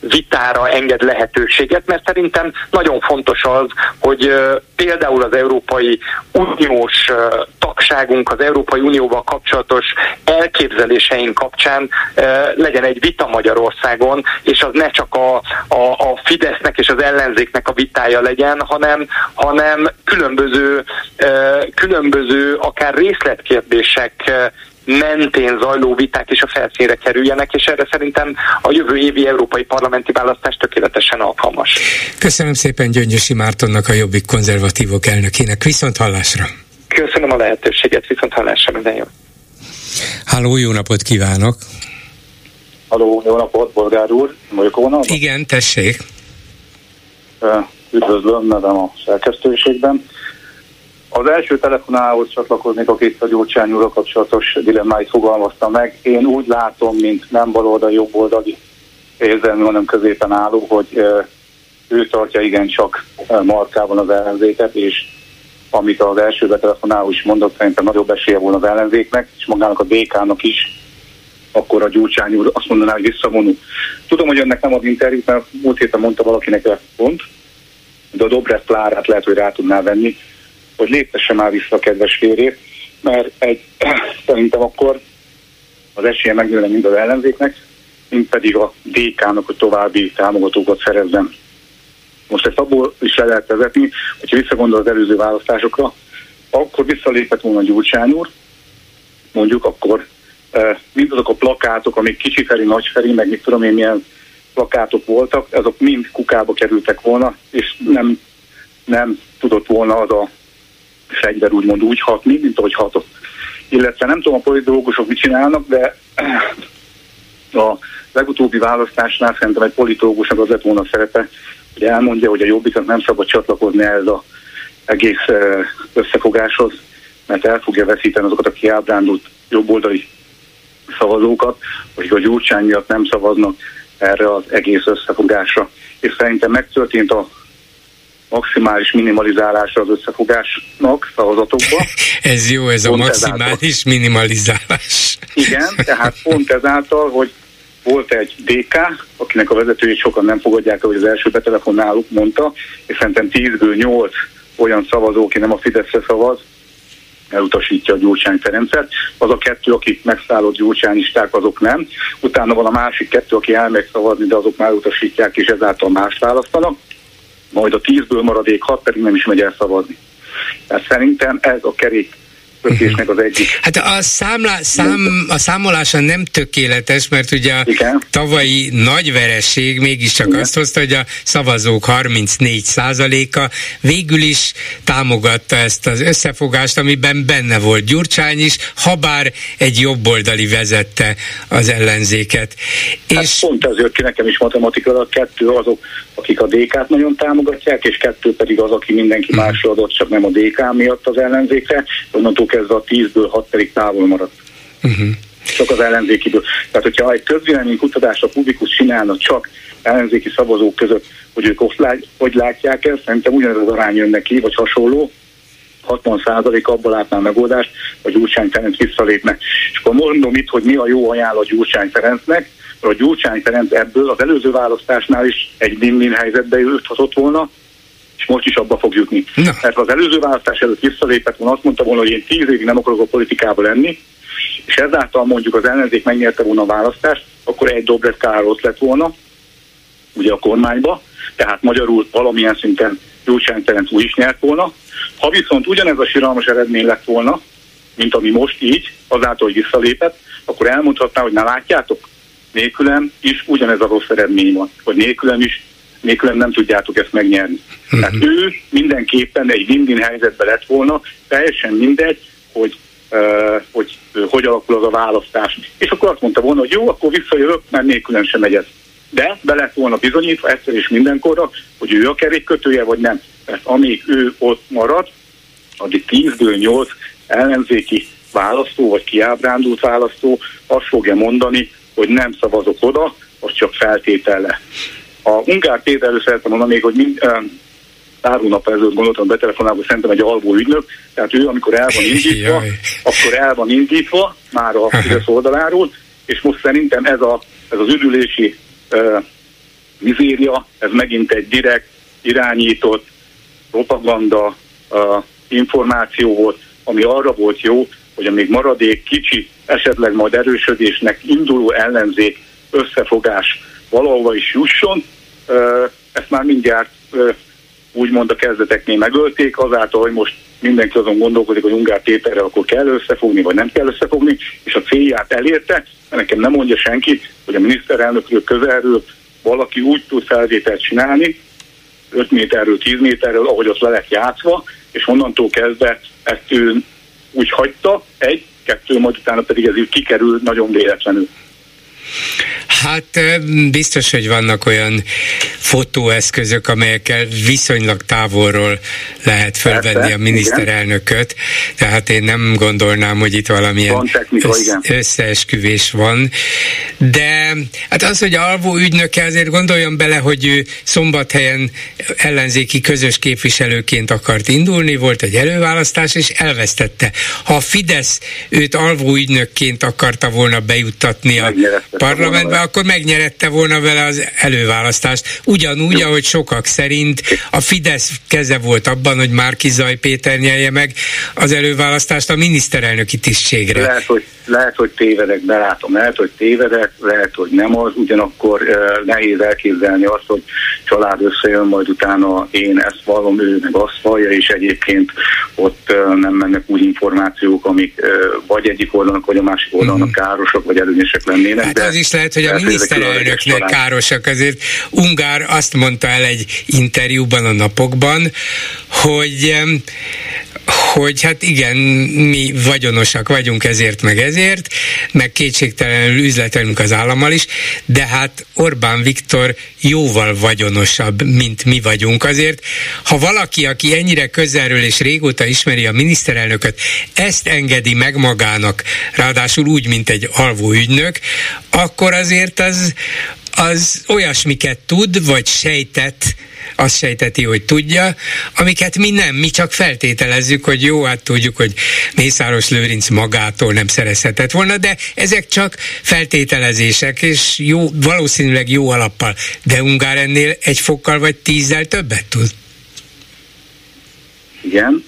vitára enged lehetőséget, mert szerintem nagyon fontos az, hogy például az Európai Uniós tagságunk, az Európai Unióval kapcsolatos elképzeléseink kapcsán legyen egy vita Magyarországon, és az ne csak a, a, a Fidesznek és az ellenzéknek a vitája legyen, hanem hanem, különböző, különböző akár részletkérdések mentén zajló viták is a felszínre kerüljenek, és erre szerintem a jövő évi európai parlamenti választás tökéletesen alkalmas. Köszönöm szépen Gyöngyösi Mártonnak, a Jobbik konzervatívok elnökének. Viszont hallásra! Köszönöm a lehetőséget, viszont hallásra minden jó! Háló, jó napot kívánok! Halló, jó napot, bolgár úr! Vagyok Igen, tessék! Üdvözlöm, nevem a szerkesztőségben. Az első telefonálhoz csatlakoznék, akit a Gyurcsány úrra kapcsolatos dilemmáit fogalmazta meg. Én úgy látom, mint nem baloldali, jobboldali érzelmi, hanem középen álló, hogy ő tartja igencsak markában az ellenzéket, és amit az első betelefonáló is mondott, szerintem nagyobb esélye volna az ellenzéknek, és magának a DK-nak is, akkor a Gyurcsány úr azt mondaná, hogy visszavonul. Tudom, hogy önnek nem ad interjút, mert múlt héten mondta valakinek pont, de a Dobrev Klárát lehet, hogy rá tudná venni, hogy léptesse már vissza a kedves férjét, mert egy, szerintem akkor az esélye megnőne mind az ellenzéknek, mint pedig a DK-nak a további támogatókat szerezzen. Most ezt abból is le lehet vezetni, hogyha visszagondol az előző választásokra, akkor visszalépett volna Gyurcsány úr, mondjuk akkor mindazok a plakátok, amik kicsi Feri, nagy Feri, meg mit tudom én milyen plakátok voltak, azok mind kukába kerültek volna, és nem, nem tudott volna az a fegyver úgymond úgy hatni, mint ahogy hatott. Illetve nem tudom a politológusok mit csinálnak, de a legutóbbi választásnál szerintem egy politológusnak az lett volna szerepe, hogy elmondja, hogy a jobbiknak nem szabad csatlakozni ez az egész összefogáshoz, mert el fogja veszíteni azokat a kiábrándult jobboldali szavazókat, hogy a Gyurcsány miatt nem szavaznak erre az egész összefogásra. És szerintem megtörtént a maximális minimalizálása az összefogásnak szavazatokban. ez jó, ez pont a maximális ezáltal. minimalizálás. Igen, tehát pont ezáltal, hogy volt egy DK, akinek a vezetőjét sokan nem fogadják, ahogy az első betelefonáluk mondta, és szerintem 10-ből 8 olyan szavazó, aki nem a Fideszre szavaz, elutasítja a Gyurcsány Ferencet. Az a kettő, akik megszállott gyurcsányisták, azok nem. Utána van a másik kettő, aki elmegy szavazni, de azok már utasítják, és ezáltal más választanak. Majd a tízből maradék hat pedig nem is megy el szavazni. Tehát szerintem ez a kerék kötésnek az egyik. Hát a, számlá, szám, a számolása nem tökéletes, mert ugye a Igen. tavalyi nagy vereség mégiscsak Igen. azt hozta, hogy a szavazók 34%-a végül is támogatta ezt az összefogást, amiben benne volt Gyurcsány is, ha bár egy jobboldali vezette az ellenzéket. Hát és pont ez jött ki nekem is matematikailag, kettő azok, akik a DK-t nagyon támogatják, és kettő pedig az, aki mindenki uh-huh. másra adott, csak nem a DK miatt az ellenzékre, onnantól kezdve a 10-ből 6 pedig távol maradt. Uh-huh. Csak az ellenzékiből. Tehát, hogyha egy közvélemény kutatásra publikus csinálna csak ellenzéki szavazók között, hogy ők azt lát, hogy látják ezt, szerintem ugyanez az arány jön neki, vagy hasonló, 60 százalék abban látná a megoldást, hogy Gyurcsány Ferenc visszalépne. És akkor mondom itt, hogy mi a jó ajánlat Gyurcsány Ferencnek, a Gyurcsány Ferenc ebből az előző választásnál is egy win-win helyzetbe juthatott volna, és most is abba fog jutni. Na. Mert az előző választás előtt visszalépett volna, azt mondta volna, hogy én tíz évig nem akarok a politikába lenni, és ezáltal mondjuk az ellenzék megnyerte volna a választást, akkor egy Dobrev Károsz lett volna, ugye a kormányba, tehát magyarul valamilyen szinten Gyurcsány Ferenc úgy is nyert volna. Ha viszont ugyanez a siralmas eredmény lett volna, mint ami most így, azáltal, hogy visszalépett, akkor elmondhatná, hogy ne látjátok, nélkülem is ugyanez a rossz eredmény van, vagy nélkülem is, nélkülem nem tudjátok ezt megnyerni. Uh-huh. Tehát ő mindenképpen egy win helyzetben lett volna, teljesen mindegy, hogy uh, hogy uh, hogy alakul az a választás. És akkor azt mondta volna, hogy jó, akkor visszajövök, mert nélkülem sem megy ez. De be lett volna bizonyítva egyszer és mindenkorra, hogy ő a kerékkötője, vagy nem. Mert amíg ő ott marad, addig 10-ből 8 ellenzéki választó, vagy kiábrándult választó azt fogja mondani, hogy nem szavazok oda, az csak feltétele. A Ungár Péterről szeretném mondani még, hogy mind, pár hónap ezelőtt gondoltam betelefonálva, hogy szerintem egy alvó ügynök, tehát ő amikor el van indítva, akkor el van indítva, már a Fidesz oldaláról, és most szerintem ez, a, ez az üdülési uh, mizéria, ez megint egy direkt, irányított propaganda uh, információ volt, ami arra volt jó, hogy a még maradék kicsi, esetleg majd erősödésnek induló ellenzék összefogás valahova is jusson, ezt már mindjárt úgymond a kezdeteknél megölték, azáltal, hogy most mindenki azon gondolkodik, hogy Ungár Péterre akkor kell összefogni, vagy nem kell összefogni, és a célját elérte, mert nekem nem mondja senki, hogy a miniszterelnökről közelről valaki úgy tud felvételt csinálni, 5 méterről, 10 méterről, ahogy ott le lett játszva, és onnantól kezdve ezt ő úgy hagyta, egy, kettő, majd utána pedig ez így kikerül nagyon véletlenül. Hát biztos, hogy vannak olyan fotóeszközök, amelyekkel viszonylag távolról lehet fölvenni Persze, a miniszterelnököt, igen. tehát én nem gondolnám, hogy itt valamilyen van technika, össz, összeesküvés van. De hát az, hogy alvó ügynöke, azért gondoljon bele, hogy ő szombathelyen ellenzéki közös képviselőként akart indulni, volt egy előválasztás, és elvesztette. Ha a Fidesz őt alvó ügynökként akarta volna bejuttatni a parlamentbe, akkor megnyerette volna vele az előválasztást. Ugyanúgy, Jó. ahogy sokak szerint a Fidesz keze volt abban, hogy Márki Zaj Péter nyelje meg az előválasztást a miniszterelnöki tisztségre. Lehet, hogy lehet, hogy tévedek, belátom, lehet, hogy tévedek, lehet, hogy nem az, ugyanakkor uh, nehéz elképzelni azt, hogy család összejön, majd utána én ezt vallom, ő meg azt vallja, és egyébként ott uh, nem mennek úgy információk, amik uh, vagy egyik oldalnak, vagy a másik oldalnak mm. károsak, vagy előnyösek lennének. Hát de az is lehet, hogy a miniszterelnöknek károsak, azért Ungár azt mondta el egy interjúban a napokban, hogy hogy hát igen, mi vagyonosak vagyunk ezért meg ezért, meg kétségtelenül üzletelünk az állammal is, de hát Orbán Viktor jóval vagyonosabb, mint mi vagyunk. Azért, ha valaki, aki ennyire közelről és régóta ismeri a miniszterelnököt, ezt engedi meg magának, ráadásul úgy, mint egy alvó ügynök, akkor azért az, az olyasmiket tud, vagy sejtett, azt sejteti, hogy tudja, amiket mi nem, mi csak feltételezzük, hogy jó, hát tudjuk, hogy Mészáros Lőrinc magától nem szerezhetett volna, de ezek csak feltételezések, és jó, valószínűleg jó alappal. De Ungár ennél egy fokkal vagy tízzel többet tud. Igen,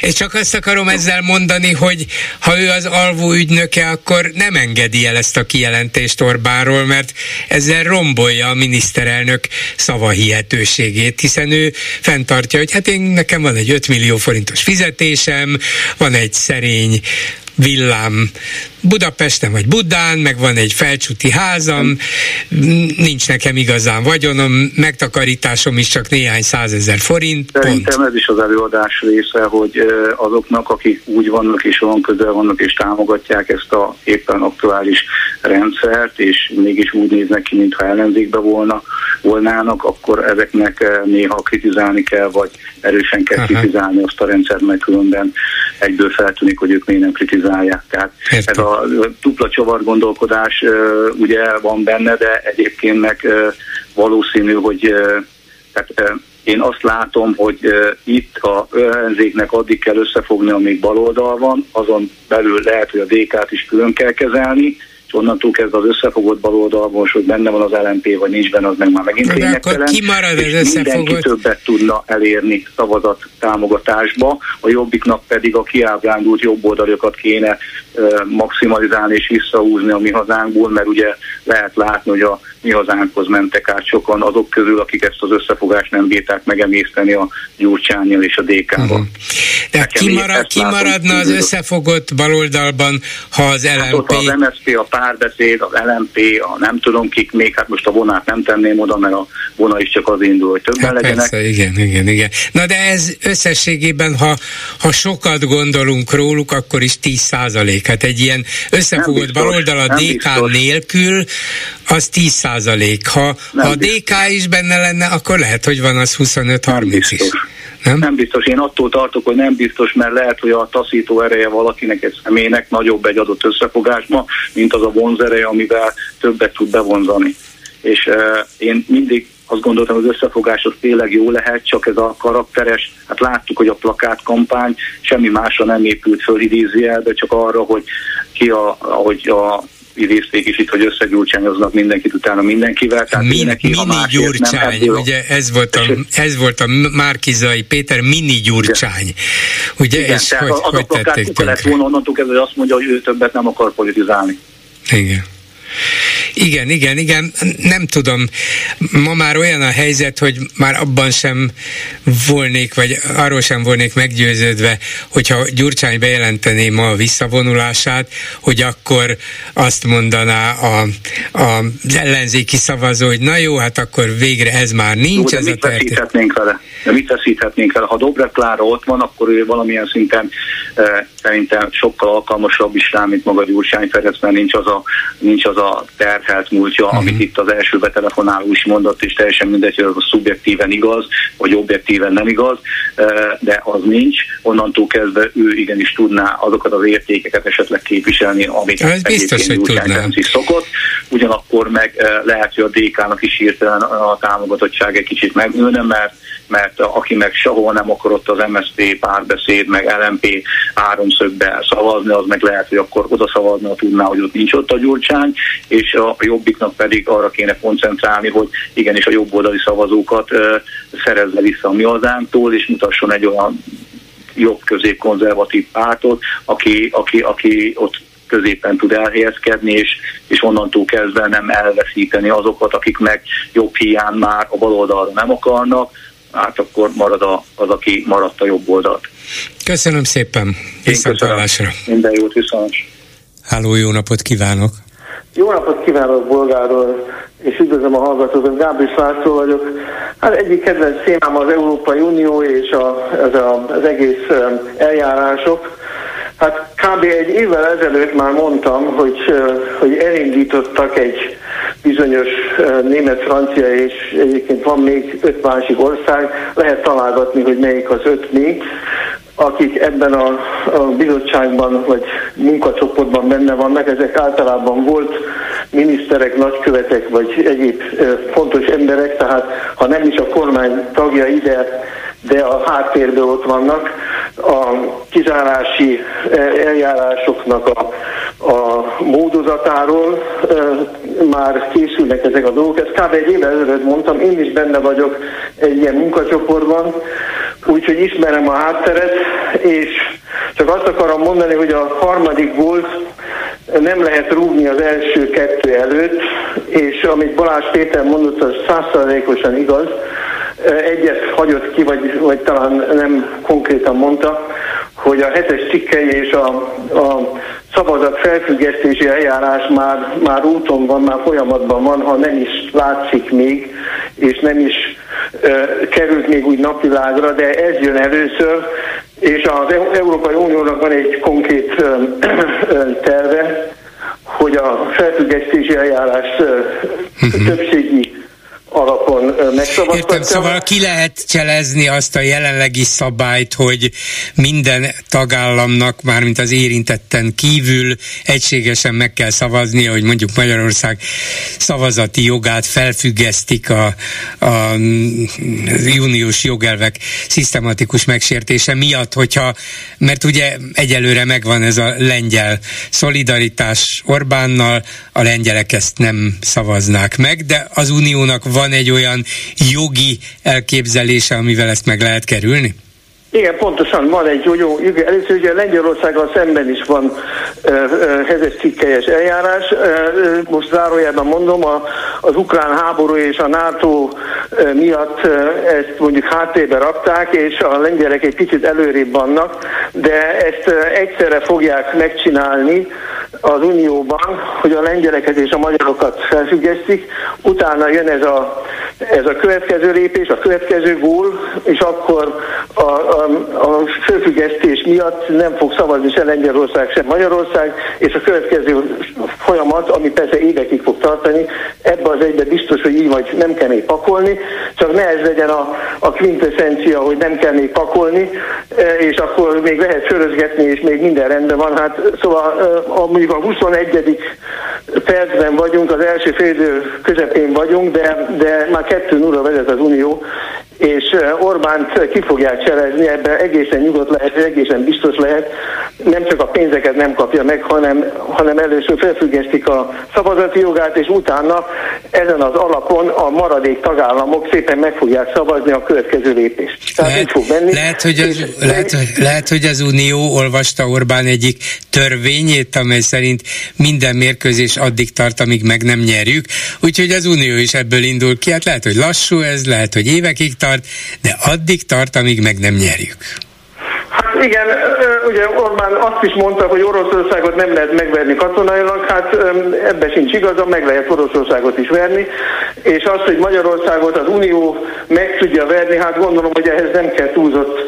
és csak azt akarom ezzel mondani, hogy ha ő az alvó ügynöke, akkor nem engedi el ezt a kijelentést Orbánról, mert ezzel rombolja a miniszterelnök szavahihetőségét, hiszen ő fenntartja, hogy hát én nekem van egy 5 millió forintos fizetésem, van egy szerény villám Budapesten vagy Budán, meg van egy felcsúti házam, nincs nekem igazán vagyonom, megtakarításom is csak néhány százezer forint. Szerintem pont. ez is az előadás része, hogy azoknak, akik úgy vannak és olyan közel vannak és támogatják ezt a éppen aktuális rendszert, és mégis úgy néznek ki, mintha ellenzékbe volna, volnának, akkor ezeknek néha kritizálni kell, vagy erősen kell Aha. kritizálni azt a rendszert, mert különben egyből feltűnik, hogy ők miért nem kritizálják. Tehát Értem. ez a dupla csavar gondolkodás ugye van benne, de egyébként meg valószínű, hogy tehát én azt látom, hogy itt a ellenzéknek addig kell összefogni, amíg baloldal van, azon belül lehet, hogy a DK-t is külön kell kezelni, onnantól kezdve az összefogott baloldalból, hogy benne van az LMP, vagy nincs benne, az meg már megint lényegtelen. Marad az összefogott? Mindenki többet tudna elérni szavazat támogatásba, a jobbiknak pedig a kiábrándult jobboldaliokat kéne maximalizálni és visszahúzni a mi hazánkból, mert ugye lehet látni, hogy a mi hazánkhoz mentek át sokan azok közül, akik ezt az összefogást nem bírták megemészteni a Gyurcsányjal és a DK-val. Uh-huh. De kimarad, kimaradna az összefogott baloldalban, ha az LMP... Hát ott az MSZP, a párbeszéd, az LMP, a nem tudom kik még, hát most a vonát nem tenném oda, mert a vona is csak az indul, hogy többen hát legyenek. Persze, igen, igen, igen. Na de ez összességében, ha, ha sokat gondolunk róluk, akkor is 10 százalék. Hát egy ilyen összefogott baloldal a DK biztos. nélkül, az 10 százalék. Ha, ha a DK is benne lenne, akkor lehet, hogy van az 25-30 is. Nem? nem biztos. Én attól tartok, hogy nem biztos, mert lehet, hogy a taszító ereje valakinek egy személynek nagyobb egy adott összefogásma, mint az a vonzereje, amivel többet tud bevonzani. És uh, én mindig azt gondoltam, az összefogás az tényleg jó lehet, csak ez a karakteres, hát láttuk, hogy a plakátkampány semmi másra nem épült föl idézőjelbe, csak arra, hogy ki a, ahogy a idézték is itt, hogy összegyurcsányoznak mindenkit utána mindenkivel. Tehát Min, neki, mini gyurcsány, nem, ugye ez volt, a, ez volt a Márkizai Péter mini gyurcsány. Ugye, Igen, és hogy, az hogy a tették volna onnantól kezdve, azt mondja, hogy ő többet nem akar politizálni. Igen. Igen, igen, igen, nem tudom. Ma már olyan a helyzet, hogy már abban sem volnék, vagy arról sem volnék meggyőződve, hogyha Gyurcsány bejelentené ma a visszavonulását, hogy akkor azt mondaná a, a, az ellenzéki szavazó, hogy na jó, hát akkor végre ez már nincs. Jó, ez mit veszíthetnénk vele? De mit veszíthetnénk vele? Ha Dobrev Klára ott van, akkor ő valamilyen szinten e, szerintem sokkal alkalmasabb is rá, mint maga Gyurcsány Ferenc, mert nincs az a, nincs az a terhelt múltja, uh-huh. amit itt az első betelefonáló is mondott, és teljesen mindegy, hogy az szubjektíven igaz, vagy objektíven nem igaz, de az nincs. Onnantól kezdve ő igenis tudná azokat az értékeket esetleg képviselni, amit Ez biztos, hogy tudná. szokott. Ugyanakkor meg lehet, hogy a DK-nak is hirtelen a támogatottság egy kicsit megnőne, mert mert aki meg sehol nem akarott az MSZP párbeszéd, meg LMP háromszögbe szavazni, az meg lehet, hogy akkor oda szavazna, tudná, hogy ott nincs ott a Gyurcsány, és a jobbiknak pedig arra kéne koncentrálni, hogy igenis a jobboldali szavazókat szerezze vissza a mi hazántól, és mutasson egy olyan jobb közép-konzervatív pártot, aki, aki, aki ott középen tud elhelyezkedni, és, és onnantól kezdve nem elveszíteni azokat, akik meg jobb hiány már a baloldalra nem akarnak, hát akkor marad a, az, aki maradt a jobb oldalt. Köszönöm szépen, viszontlátásra. Minden jót, viszont. Háló, jó napot kívánok! Jó napot kívánok Bolgáról, és üdvözlöm a hallgatókat, Gábor László vagyok. Hát egyik kedvenc témám az Európai Unió és a, ez a, az egész eljárások. Hát kb. egy évvel ezelőtt már mondtam, hogy, hogy elindítottak egy bizonyos német-francia, és egyébként van még öt másik ország, lehet találgatni, hogy melyik az öt még, akik ebben a, a bizottságban vagy munkacsoportban benne vannak, ezek általában volt miniszterek, nagykövetek vagy egyéb fontos emberek, tehát ha nem is a kormány tagjai, de de a háttérben ott vannak. A kizárási eljárásoknak a, a módozatáról e, már készülnek ezek a dolgok. Ezt kb. egy évvel ezelőtt mondtam, én is benne vagyok egy ilyen munkacsoportban, úgyhogy ismerem a hátteret, és csak azt akarom mondani, hogy a harmadik volt nem lehet rúgni az első kettő előtt, és amit Balázs Péter mondott, az százszerzékosan igaz, egyet hagyott ki, vagy, vagy talán nem konkrétan mondta, hogy a hetes cikkei és a, a szavazat felfüggesztési eljárás már, már úton van, már folyamatban van, ha nem is látszik még, és nem is e, került még úgy napvilágra, de ez jön először, és az Európai Uniónak van egy konkrét e, e, terve, hogy a felfüggesztési eljárás e, többségi alapon megszavaztatja. Értem, szóval ki lehet cselezni azt a jelenlegi szabályt, hogy minden tagállamnak, mármint az érintetten kívül egységesen meg kell szavazni, hogy mondjuk Magyarország szavazati jogát felfüggesztik a, a, uniós jogelvek szisztematikus megsértése miatt, hogyha, mert ugye egyelőre megvan ez a lengyel szolidaritás Orbánnal, a lengyelek ezt nem szavaznák meg, de az uniónak van van egy olyan jogi elképzelése, amivel ezt meg lehet kerülni? Igen, pontosan van egy jó, jó először ugye Lengyelországgal szemben is van uh, uh, hezes cikkelyes eljárás. Uh, most zárójában mondom, a, az ukrán háború és a NATO uh, miatt uh, ezt mondjuk háttérbe rakták, és a lengyelek egy picit előrébb vannak, de ezt uh, egyszerre fogják megcsinálni az Unióban, hogy a lengyeleket és a magyarokat felfüggesztik, utána jön ez a, ez a következő lépés, a következő gól, és akkor a, a a főfüggesztés miatt nem fog szavazni se Lengyelország, se Magyarország, és a következő folyamat, ami persze évekig fog tartani, ebbe az egybe biztos, hogy így vagy nem kell még pakolni, csak ne ez legyen a, a quintessencia, hogy nem kell még pakolni, e, és akkor még lehet sörözgetni, és még minden rendben van. Hát szóval e, a, a 21. percben vagyunk, az első félidő közepén vagyunk, de, de már kettő 0 vezet az Unió, és Orbánt ki fogják cselezni, ebben egészen nyugodt lehet, egészen biztos lehet, nem csak a pénzeket nem kapja meg, hanem, hanem először felfüggesztik a szavazati jogát, és utána ezen az alapon a maradék tagállamok szépen meg fogják szavazni a következő lépést. Tehát lehet, fog menni. Lehet hogy, az, és, lehet, lehet, hogy az Unió olvasta Orbán egyik törvényét, amely szerint minden mérkőzés addig tart, amíg meg nem nyerjük, úgyhogy az Unió is ebből indul ki. Hát lehet, hogy lassú ez, lehet, hogy évekig tart, tart, de addig tart, amíg meg nem nyerjük. Hát igen, ugye Orbán azt is mondta, hogy Oroszországot nem lehet megverni katonailag, hát ebbe sincs igaza, meg lehet Oroszországot is verni, és azt, hogy Magyarországot az Unió meg tudja verni, hát gondolom, hogy ehhez nem kell túlzott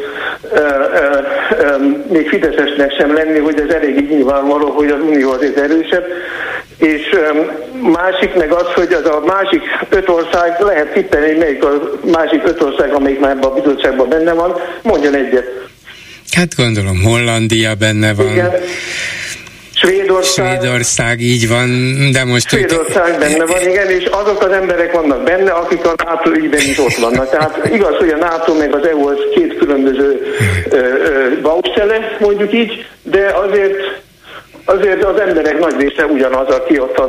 ö, ö, ö, még Fideszesnek sem lenni, hogy ez elég nyilvánvaló, hogy az Unió azért erősebb, és másik meg az, hogy az a másik öt ország, lehet tippelni, melyik a másik öt ország, amelyik már ebben a bizottságban benne van, mondjon egyet. Hát gondolom Hollandia benne van. Igen. Svédország. Svédország, így van, de most... Svédország úgy... benne van, igen, és azok az emberek vannak benne, akik a NATO ügyben is ott vannak. Tehát igaz, hogy a NATO meg az EU az két különböző baustele, mondjuk így, de azért azért az emberek nagy része ugyanaz, aki ott a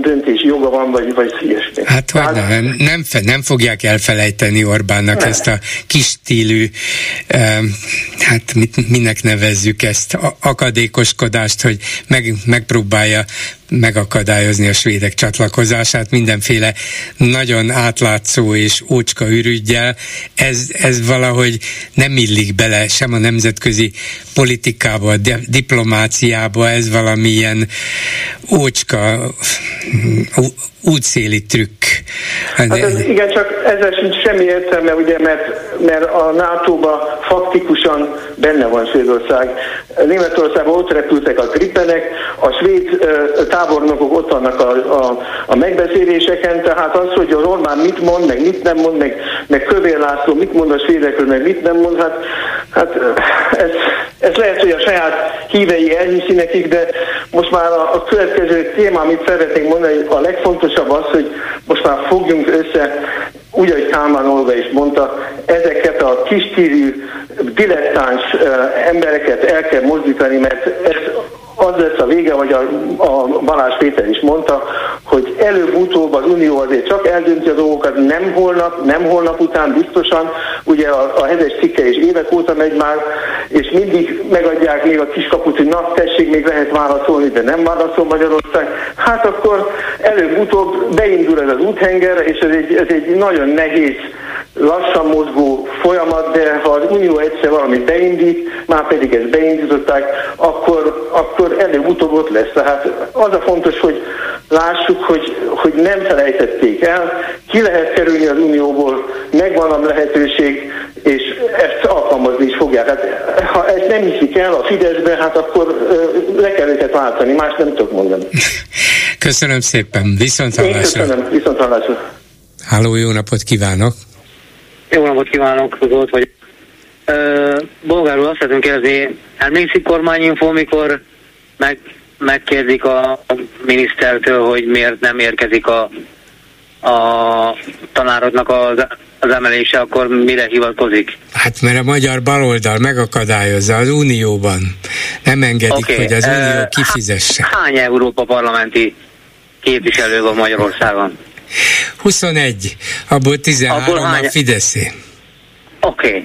döntési joga van, vagy, vagy ilyesmi. Hát, hát nem, nem, nem fogják elfelejteni Orbánnak nem. ezt a kis stílű, hát mit, minek nevezzük ezt, akadékoskodást, hogy meg, megpróbálja megakadályozni a svédek csatlakozását mindenféle nagyon átlátszó és ócska ürügyjel. Ez, ez valahogy nem illik bele sem a nemzetközi politikába, a diplomáciába, ez valamilyen ócska útszéli trükk. Hát ez, igen, csak ezzel sincs semmi értelme, ugye, mert, mert a NATO-ba faktikusan benne van Svédország. Németországban ott repültek a gripenek, a svéd uh, tábornokok ott vannak a, a, a megbeszéléseken, tehát az, hogy a Orbán mit mond, meg mit nem mond, meg, meg Kövér László mit mond a svédekről, meg mit nem mond, hát, hát ez, ez lehet, hogy a saját hívei elhiszi nekik, de most már a, a következő téma, amit szeretnénk mondani, a legfontosabb az, hogy most már fogjunk össze, úgy, ahogy Kálmán Olga is mondta, ezeket a kistírű, dilettáns embereket el kell mozdítani, mert ez az lesz a vége, hogy a, a Balázs Péter is mondta, hogy előbb-utóbb az Unió azért csak eldönti a dolgokat, nem holnap, nem holnap után biztosan, ugye a, a hezes cikke is évek óta megy már, és mindig megadják még a kiskaput, hogy na tessék, még lehet válaszolni, de nem válaszol Magyarország. Hát akkor előbb-utóbb beindul ez az úthenger, és ez egy, ez egy nagyon nehéz lassan mozgó folyamat, de ha az Unió egyszer valamit beindít, már pedig ezt beindították, akkor, akkor előbb-utóbb ott lesz. Tehát az a fontos, hogy lássuk, hogy, hogy nem felejtették el, ki lehet kerülni az Unióból, megvan a lehetőség, és ezt alkalmazni is fogják. Hát, ha ezt nem hiszik el a Fideszbe, hát akkor le kell őket váltani, más nem tudok mondani. Köszönöm szépen, viszont hallásra. Köszönöm, viszont hallásra. Háló, jó napot kívánok! Jó napot kívánok, Zolt vagy. Bolgárul azt szeretném kérdezni, emlékszik kormányinfo, mikor meg, megkérdik a minisztertől, hogy miért nem érkezik a, a tanárodnak az, az emelése, akkor mire hivatkozik? Hát mert a magyar baloldal megakadályozza az Unióban. Nem engedik, okay. hogy az Unió kifizesse. Hány Európa parlamenti képviselő van Magyarországon? 21, abból 13 abból hány... a Fideszé. Oké. Okay.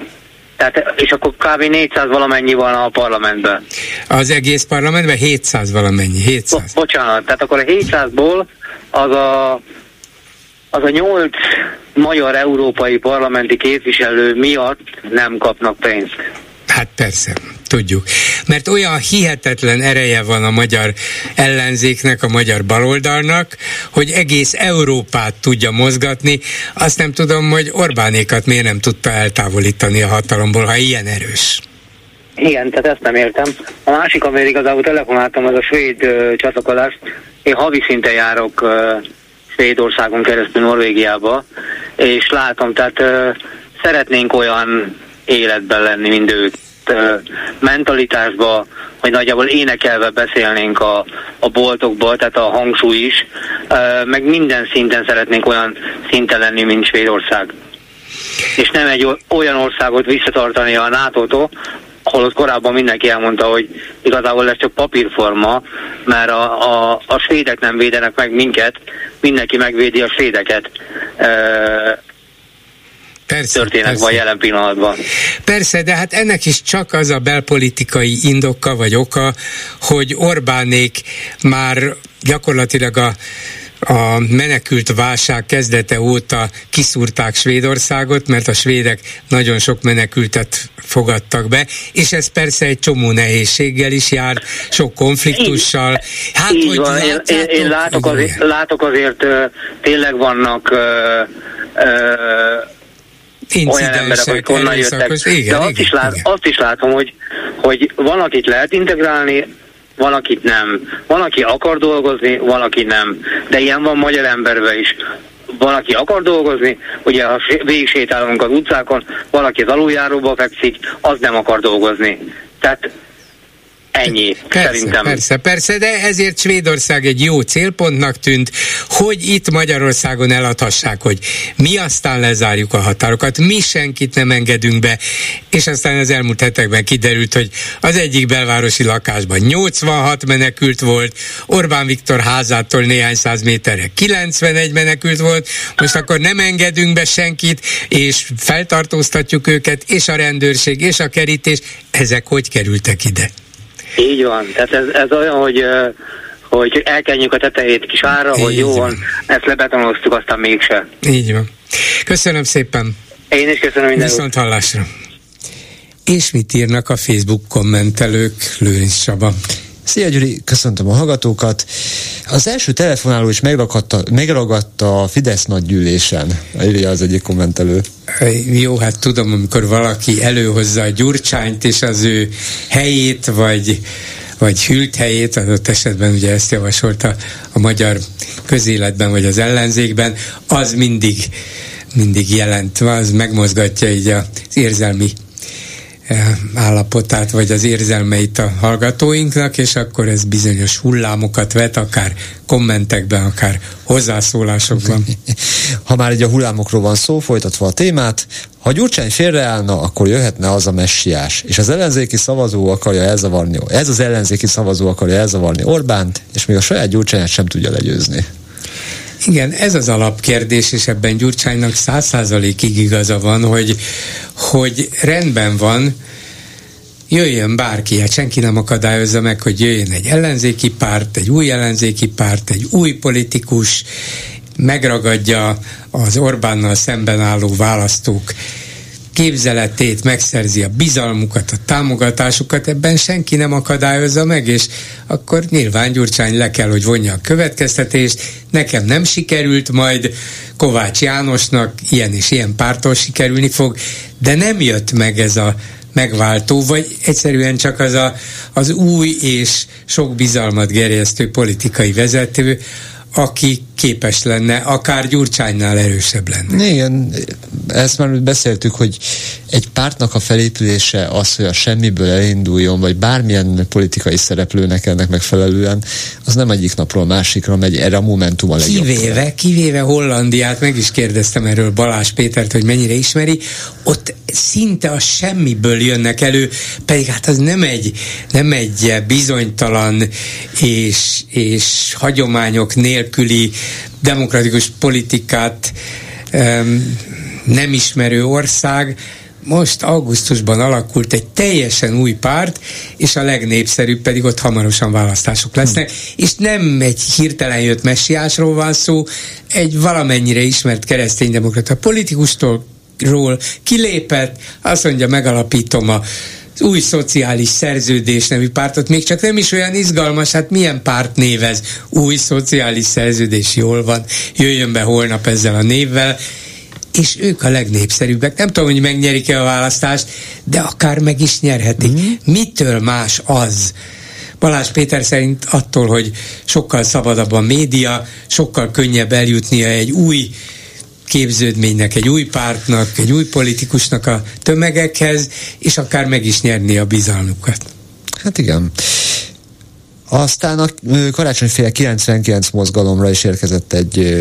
Tehát, és akkor kb. 400 valamennyi van a parlamentben. Az egész parlamentben 700 valamennyi, 700. Bo- bocsánat, tehát akkor a 700-ból az a, az a 8 magyar európai parlamenti képviselő miatt nem kapnak pénzt. Hát persze, tudjuk. Mert olyan hihetetlen ereje van a magyar ellenzéknek, a magyar baloldalnak, hogy egész Európát tudja mozgatni. Azt nem tudom, hogy Orbánékat miért nem tudta eltávolítani a hatalomból, ha ilyen erős. Igen, tehát ezt nem értem. A másik, amire igazából telefonáltam, az a svéd uh, csatlakozást. Én havi szinten járok uh, Svédországon keresztül Norvégiába, és látom, tehát uh, szeretnénk olyan életben lenni, mint ők mentalitásba, hogy nagyjából énekelve beszélnénk a, a boltokba, tehát a hangsúly is, meg minden szinten szeretnénk olyan szinten lenni, mint Svédország. És nem egy olyan országot visszatartani a NATO-tól, holott korábban mindenki elmondta, hogy igazából ez csak papírforma, mert a, a, a svédek nem védenek meg minket, mindenki megvédi a svédeket persze, történetben persze. jelen pillanatban. Persze, de hát ennek is csak az a belpolitikai indoka vagy oka, hogy Orbánék már gyakorlatilag a a menekült válság kezdete óta kiszúrták Svédországot, mert a svédek nagyon sok menekültet fogadtak be, és ez persze egy csomó nehézséggel is jár, sok konfliktussal. Hát, Így hogy van. Én, én, én látok, azért, látok azért, tényleg vannak olyan emberek, hogy honnan jöttek. Igen, De azt, igen, is lát, igen. azt is látom, hogy, hogy van, akit lehet integrálni, van, akit nem. Van, aki akar dolgozni, van, aki nem. De ilyen van magyar emberben is. Van, aki akar dolgozni, ugye ha végig sétálunk az utcákon, valaki az aluljáróba fekszik, az nem akar dolgozni. Tehát Ennyi, persze, szerintem. Persze, persze, de ezért Svédország egy jó célpontnak tűnt, hogy itt Magyarországon eladhassák, hogy mi aztán lezárjuk a határokat, mi senkit nem engedünk be, és aztán az elmúlt hetekben kiderült, hogy az egyik belvárosi lakásban 86 menekült volt, Orbán Viktor házától néhány száz méterre 91 menekült volt, most akkor nem engedünk be senkit, és feltartóztatjuk őket, és a rendőrség, és a kerítés, ezek hogy kerültek ide? Így van, tehát ez, ez olyan, hogy hogy elkenjük a tetejét kis ára, hogy jó van, ezt lebetonoztuk, aztán mégse. Így van. Köszönöm szépen. Én is köszönöm minden. Viszont hallásra. És mit írnak a Facebook kommentelők, Lőrinc Saba? Szia Gyuri, köszöntöm a hallgatókat. Az első telefonáló is megragadta, megragadta a Fidesz nagygyűlésen, írja az egyik kommentelő. Jó, hát tudom, amikor valaki előhozza a gyurcsányt és az ő helyét, vagy vagy hűlt helyét, adott esetben ugye ezt javasolta a magyar közéletben, vagy az ellenzékben, az mindig mindig jelent, az megmozgatja így az érzelmi állapotát, vagy az érzelmeit a hallgatóinknak, és akkor ez bizonyos hullámokat vet, akár kommentekben, akár hozzászólásokban. Ha már egy a hullámokról van szó, folytatva a témát, ha Gyurcsány félreállna, akkor jöhetne az a messiás, és az ellenzéki szavazó akarja elzavarni, ez az ellenzéki szavazó akarja elzavarni Orbánt, és még a saját Gyurcsányát sem tudja legyőzni. Igen, ez az alapkérdés, és ebben Gyurcsánynak száz százalékig igaza van, hogy, hogy rendben van, jöjjön bárki, hát senki nem akadályozza meg, hogy jöjjön egy ellenzéki párt, egy új ellenzéki párt, egy új politikus, megragadja az Orbánnal szemben álló választók képzeletét, megszerzi a bizalmukat, a támogatásukat, ebben senki nem akadályozza meg, és akkor nyilván Gyurcsány le kell, hogy vonja a következtetést, nekem nem sikerült, majd Kovács Jánosnak ilyen és ilyen pártól sikerülni fog, de nem jött meg ez a megváltó, vagy egyszerűen csak az a, az új és sok bizalmat gerjesztő politikai vezető, aki képes lenne, akár Gyurcsánynál erősebb lenne. Igen, ezt már beszéltük, hogy egy pártnak a felépülése az, hogy a semmiből elinduljon, vagy bármilyen politikai szereplőnek ennek megfelelően, az nem egyik napról a másikra megy, erre a momentum a legjobb. Kivéve, kivéve Hollandiát, meg is kérdeztem erről Balázs Pétert, hogy mennyire ismeri, ott szinte a semmiből jönnek elő, pedig hát az nem egy, nem egy bizonytalan és, és hagyományok nélküli demokratikus politikát nem ismerő ország, most augusztusban alakult egy teljesen új párt, és a legnépszerűbb pedig ott hamarosan választások lesznek, hmm. és nem egy hirtelen jött messiásról van szó, egy valamennyire ismert kereszténydemokrata politikustól ról kilépett, azt mondja, megalapítom a új szociális szerződés nevű pártot, még csak nem is olyan izgalmas, hát milyen párt névez, új szociális szerződés, jól van, jöjjön be holnap ezzel a névvel, és ők a legnépszerűbbek. Nem tudom, hogy megnyerik-e a választást, de akár meg is nyerhetik. Mm. Mitől más az? Balázs Péter szerint attól, hogy sokkal szabadabb a média, sokkal könnyebb eljutnia egy új képződménynek, egy új pártnak, egy új politikusnak a tömegekhez, és akár meg is nyerni a bizalmukat. Hát igen. Aztán a karácsonyféle 99 mozgalomra is érkezett egy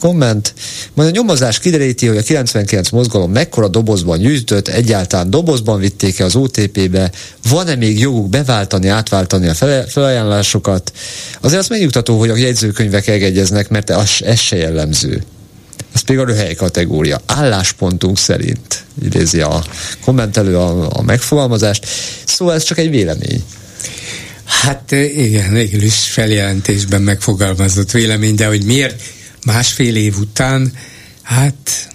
komment. Majd a nyomozás kideríti, hogy a 99 mozgalom mekkora dobozban gyűjtött, egyáltalán dobozban vitték-e az OTP-be, van-e még joguk beváltani, átváltani a felajánlásokat. Azért az megnyugtató, hogy a jegyzőkönyvek egegyeznek, mert ez, ez se jellemző. Ez pedig a röhely kategória. Álláspontunk szerint idézi a kommentelő a, a megfogalmazást. Szóval ez csak egy vélemény. Hát igen, végül is feljelentésben megfogalmazott vélemény, de hogy miért másfél év után, hát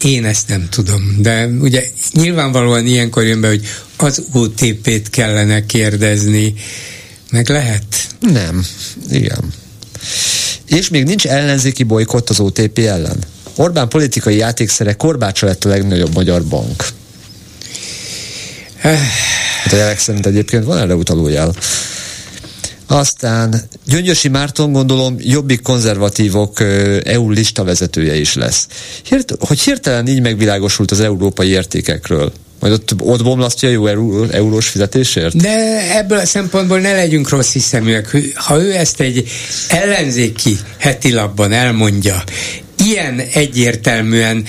én ezt nem tudom. De ugye nyilvánvalóan ilyenkor jön be, hogy az OTP-t kellene kérdezni, meg lehet? Nem, igen. És még nincs ellenzéki bolykott az OTP ellen. Orbán politikai játékszere korbácsa lett a legnagyobb magyar bank. Eh. Hát a jelek szerint egyébként van erre utaló jel. Aztán Gyöngyösi Márton gondolom jobbik konzervatívok EU lista vezetője is lesz. Hirt, hogy hirtelen így megvilágosult az európai értékekről. Majd ott, ott bomlasztja jó euró, eurós fizetésért? De ebből a szempontból ne legyünk rossz hiszeműek. Ha ő ezt egy ellenzéki heti labban elmondja, ilyen egyértelműen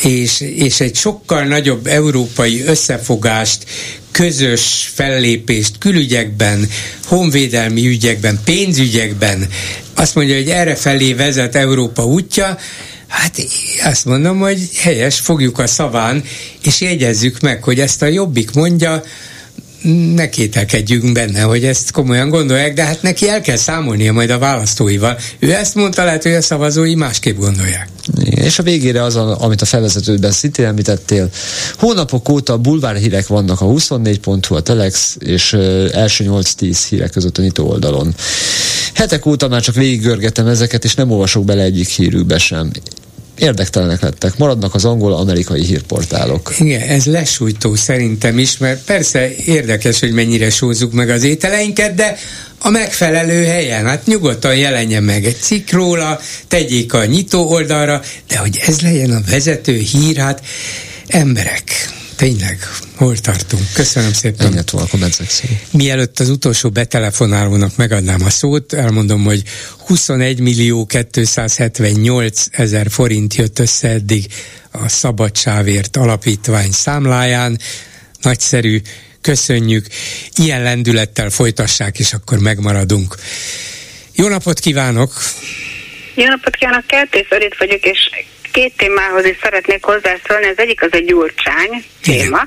és, és egy sokkal nagyobb európai összefogást, közös fellépést külügyekben, honvédelmi ügyekben, pénzügyekben, azt mondja, hogy erre felé vezet Európa útja, Hát azt mondom, hogy helyes, fogjuk a szaván, és jegyezzük meg, hogy ezt a jobbik mondja, ne kételkedjünk benne, hogy ezt komolyan gondolják, de hát neki el kell számolnia majd a választóival. Ő ezt mondta, lehet, hogy a szavazói másképp gondolják. Igen, és a végére az, amit a felvezetőben szintén említettél, hónapok óta bulvárhírek vannak a 24.hu, a Telex és első 8-10 hírek között a nyitó oldalon. Hetek óta már csak végiggörgetem ezeket, és nem olvasok bele egyik hírükbe sem érdektelenek lettek, maradnak az angol-amerikai hírportálok. Igen, ez lesújtó szerintem is, mert persze érdekes, hogy mennyire sózzuk meg az ételeinket, de a megfelelő helyen. Hát nyugodtan jelenjen meg egy cikk róla, tegyék a nyitó oldalra, de hogy ez legyen a vezető hír, hát emberek, tényleg, hol tartunk? Köszönöm szépen. Ennyi a Mielőtt az utolsó betelefonálónak megadnám a szót, elmondom, hogy 21 millió 278 ezer forint jött össze eddig a Szabadsávért alapítvány számláján. Nagyszerű, köszönjük. Ilyen lendülettel folytassák, és akkor megmaradunk. Jó napot kívánok! Jó napot kívánok, Kertész Örit vagyok, és két témához is szeretnék hozzászólni. Az egyik az a gyurcsány téma.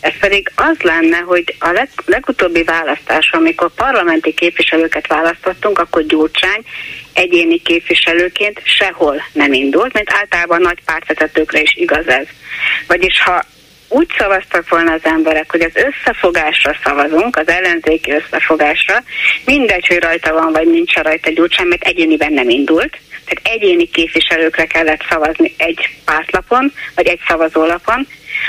Ez pedig az lenne, hogy a leg, legutóbbi választás, amikor parlamenti képviselőket választottunk, akkor Gyurcsány egyéni képviselőként sehol nem indult, mert általában nagy pártvezetőkre is igaz ez. Vagyis ha úgy szavaztak volna az emberek, hogy az összefogásra szavazunk, az ellenzéki összefogásra, mindegy, hogy rajta van, vagy nincs rajta gyurcsány, mert egyéniben nem indult, tehát egyéni képviselőkre kellett szavazni egy pártlapon, vagy egy szavazólapon,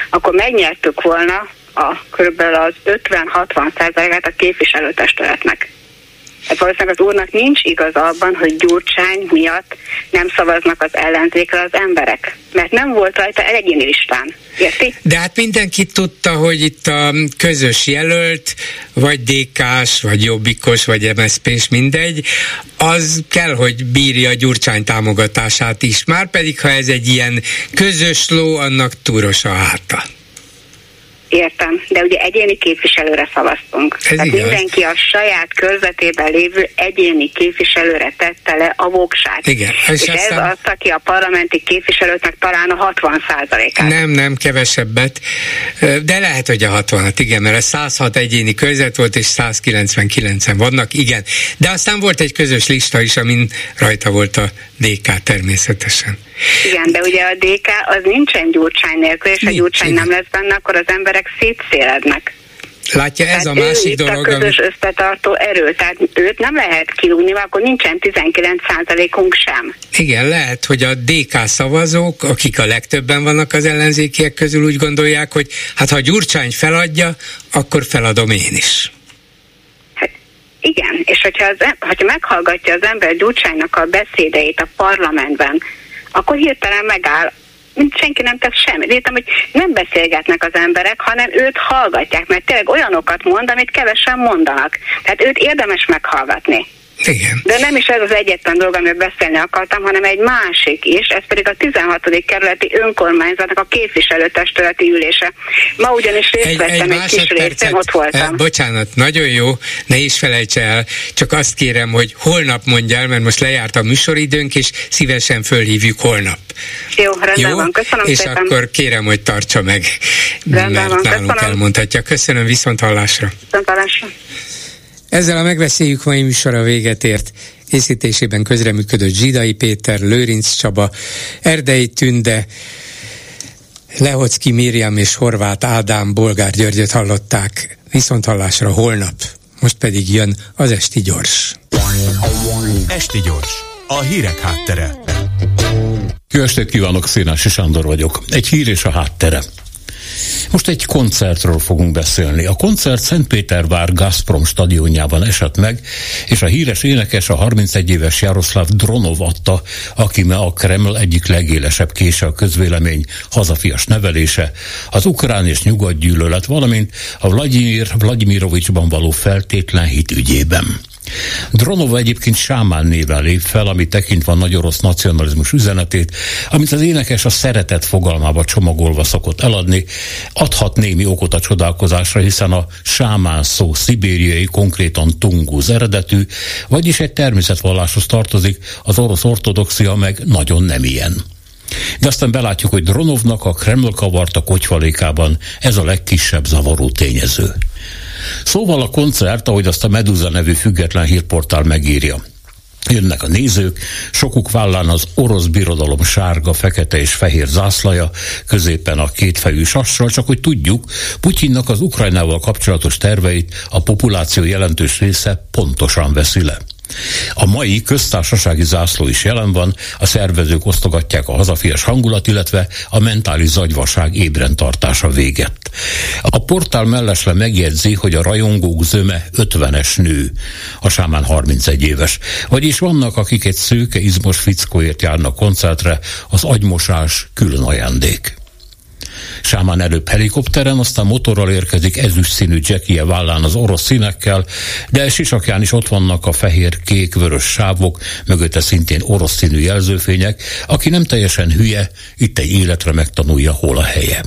akkor megnyertük volna a kb. az 50-60 százalékát a képviselőtestületnek. Hát valószínűleg az úrnak nincs igaz abban, hogy Gyurcsány miatt nem szavaznak az ellenzékre az emberek. Mert nem volt rajta egyéni listán. Érti? De hát mindenki tudta, hogy itt a közös jelölt, vagy DK-s, vagy Jobbikos, vagy MSZP-s, mindegy, az kell, hogy bírja Gyurcsány támogatását is. Már pedig, ha ez egy ilyen közös ló, annak túros a háta. Értem, de ugye egyéni képviselőre szavaztunk. Ez Tehát igaz. mindenki a saját körzetében lévő egyéni képviselőre tette le a voksát. Igen. És, és ez adta ki a parlamenti képviselőknek talán a 60 át Nem, nem, kevesebbet. De lehet, hogy a 60-at, igen, mert ez 106 egyéni körzet volt, és 199-en vannak, igen. De aztán volt egy közös lista is, amin rajta volt a DK természetesen. Igen, de ugye a DK az nincsen gyurcsány nélkül, és Nincs, ha gyurcsány igen. nem lesz benne, akkor az emberek szétszélednek. Látja, ez tehát a másik ő dolog. a közös ami... összetartó erő, tehát őt nem lehet kirúgni, mert akkor nincsen 19%-unk sem. Igen, lehet, hogy a DK szavazók, akik a legtöbben vannak az ellenzékiek közül, úgy gondolják, hogy hát ha Gyurcsány feladja, akkor feladom én is. Hát, igen, és hogyha, az, hogyha meghallgatja az ember Gyurcsánynak a beszédeit a parlamentben, akkor hirtelen megáll senki nem tesz semmit. Értem, hogy nem beszélgetnek az emberek, hanem őt hallgatják, mert tényleg olyanokat mond, amit kevesen mondanak. Tehát őt érdemes meghallgatni. Igen. De nem is ez az egyetlen dolog, amiről beszélni akartam, hanem egy másik is, ez pedig a 16. kerületi önkormányzatnak a képviselőtestületi ülése. Ma ugyanis részt egy, vettem egy, egy kis részen, ott voltam. Eh, bocsánat, nagyon jó, ne is felejts el, csak azt kérem, hogy holnap mondjál, mert most lejárt a műsoridőnk, és szívesen fölhívjuk holnap. Jó, rendben jó? van, köszönöm És szépen. akkor kérem, hogy tartsa meg, rendben mert van, nálunk köszönöm. elmondhatja. Köszönöm, viszont hallásra. Viszont hallásra. Ezzel a megbeszéljük mai műsora véget ért. Készítésében közreműködött Zsidai Péter, Lőrinc Csaba, Erdei Tünde, Lehocki Miriam és Horváth Ádám Bolgár Györgyöt hallották. Viszont hallásra holnap. Most pedig jön az Esti Gyors. Esti Gyors, a hírek háttere. Jó estét kívánok, Szénási Sándor vagyok. Egy hír és a háttere. Most egy koncertről fogunk beszélni. A koncert Szentpétervár Gazprom stadionjában esett meg, és a híres énekes a 31 éves Jaroszláv Dronov adta, aki a Kreml egyik legélesebb kése a közvélemény hazafias nevelése, az ukrán és nyugat gyűlölet, valamint a Vladimir Vladimirovicsban való feltétlen hit ügyében. Dronova egyébként Sámán néven lép fel, ami tekintve a nagy orosz nacionalizmus üzenetét, amit az énekes a szeretet fogalmába csomagolva szokott eladni, adhat némi okot a csodálkozásra, hiszen a sámán szó szibériai, konkrétan tungúz eredetű, vagyis egy természetvalláshoz tartozik, az orosz ortodoxia meg nagyon nem ilyen. De aztán belátjuk, hogy Dronovnak a Kreml kavarta kocsvalékában ez a legkisebb zavaró tényező. Szóval a koncert, ahogy azt a Medusa nevű független hírportál megírja. Jönnek a nézők, sokuk vállán az orosz birodalom sárga, fekete és fehér zászlaja, középen a kétfejű sassal, csak hogy tudjuk, Putyinnak az Ukrajnával kapcsolatos terveit a populáció jelentős része pontosan veszi le. A mai köztársasági zászló is jelen van, a szervezők osztogatják a hazafias hangulat, illetve a mentális zagyvaság ébren tartása véget. A portál mellesle megjegyzi, hogy a rajongók zöme 50-es nő, a sámán 31 éves. Vagyis vannak, akik egy szőke izmos fickóért járnak koncertre, az agymosás külön ajándék. Sámán előbb helikopteren, aztán motorral érkezik ezüst színű Jackie vállán az orosz színekkel, de sisakján is ott vannak a fehér, kék, vörös sávok, mögötte szintén orosz színű jelzőfények, aki nem teljesen hülye, itt egy életre megtanulja, hol a helye.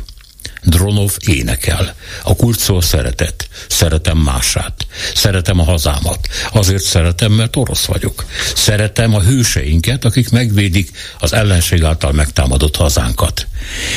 Dronov énekel. A kult szól szeretet. Szeretem mását. Szeretem a hazámat. Azért szeretem, mert orosz vagyok. Szeretem a hőseinket, akik megvédik az ellenség által megtámadott hazánkat.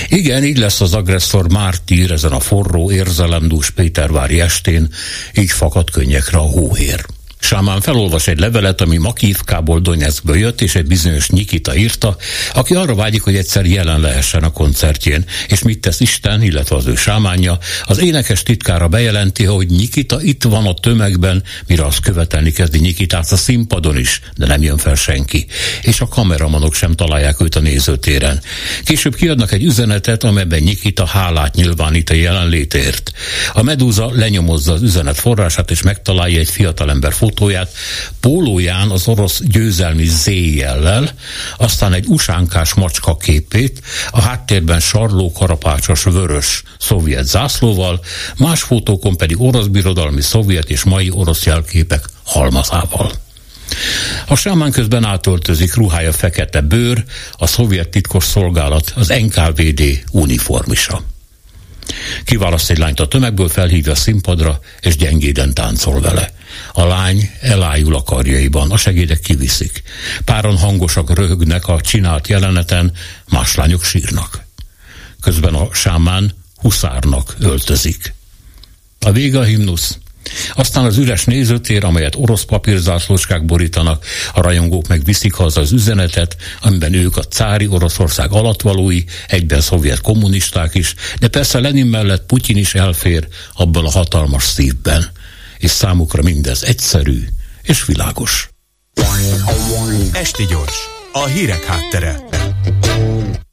Igen, így lesz az agresszor mártír ezen a forró, érzelemdús Pétervári estén, így fakad könnyekre a hóhér. Sámán felolvas egy levelet, ami Makívkából Donetskből jött, és egy bizonyos Nikita írta, aki arra vágyik, hogy egyszer jelen lehessen a koncertjén. És mit tesz Isten, illetve az ő sámánja? Az énekes titkára bejelenti, hogy Nikita itt van a tömegben, mire az követelni kezdi Nikitát a színpadon is, de nem jön fel senki. És a kameramanok sem találják őt a nézőtéren. Később kiadnak egy üzenetet, amelyben Nikita hálát nyilvánít a jelenlétért. A Medúza lenyomozza az üzenet forrását, és megtalálja egy fiatalember fotóját, pólóján az orosz győzelmi zéjjellel, aztán egy usánkás macska képét, a háttérben sarló karapácsos vörös szovjet zászlóval, más fotókon pedig orosz birodalmi szovjet és mai orosz jelképek halmazával. A sámán közben átöltözik ruhája fekete bőr, a szovjet titkos szolgálat, az NKVD uniformisa. Kiválaszt egy lányt a tömegből, felhívja a színpadra, és gyengéden táncol vele. A lány elájul a karjaiban, a segédek kiviszik. Páran hangosak röhögnek a csinált jeleneten, más lányok sírnak. Közben a sámán huszárnak öltözik. A vége a himnusz. Aztán az üres nézőtér, amelyet orosz papírzászlóskák borítanak, a rajongók meg viszik haza az üzenetet, amiben ők a cári Oroszország alatvalói, egyben szovjet kommunisták is, de persze Lenin mellett Putyin is elfér abban a hatalmas szívben. És számukra mindez egyszerű és világos. Esti gyors, a hírek háttere.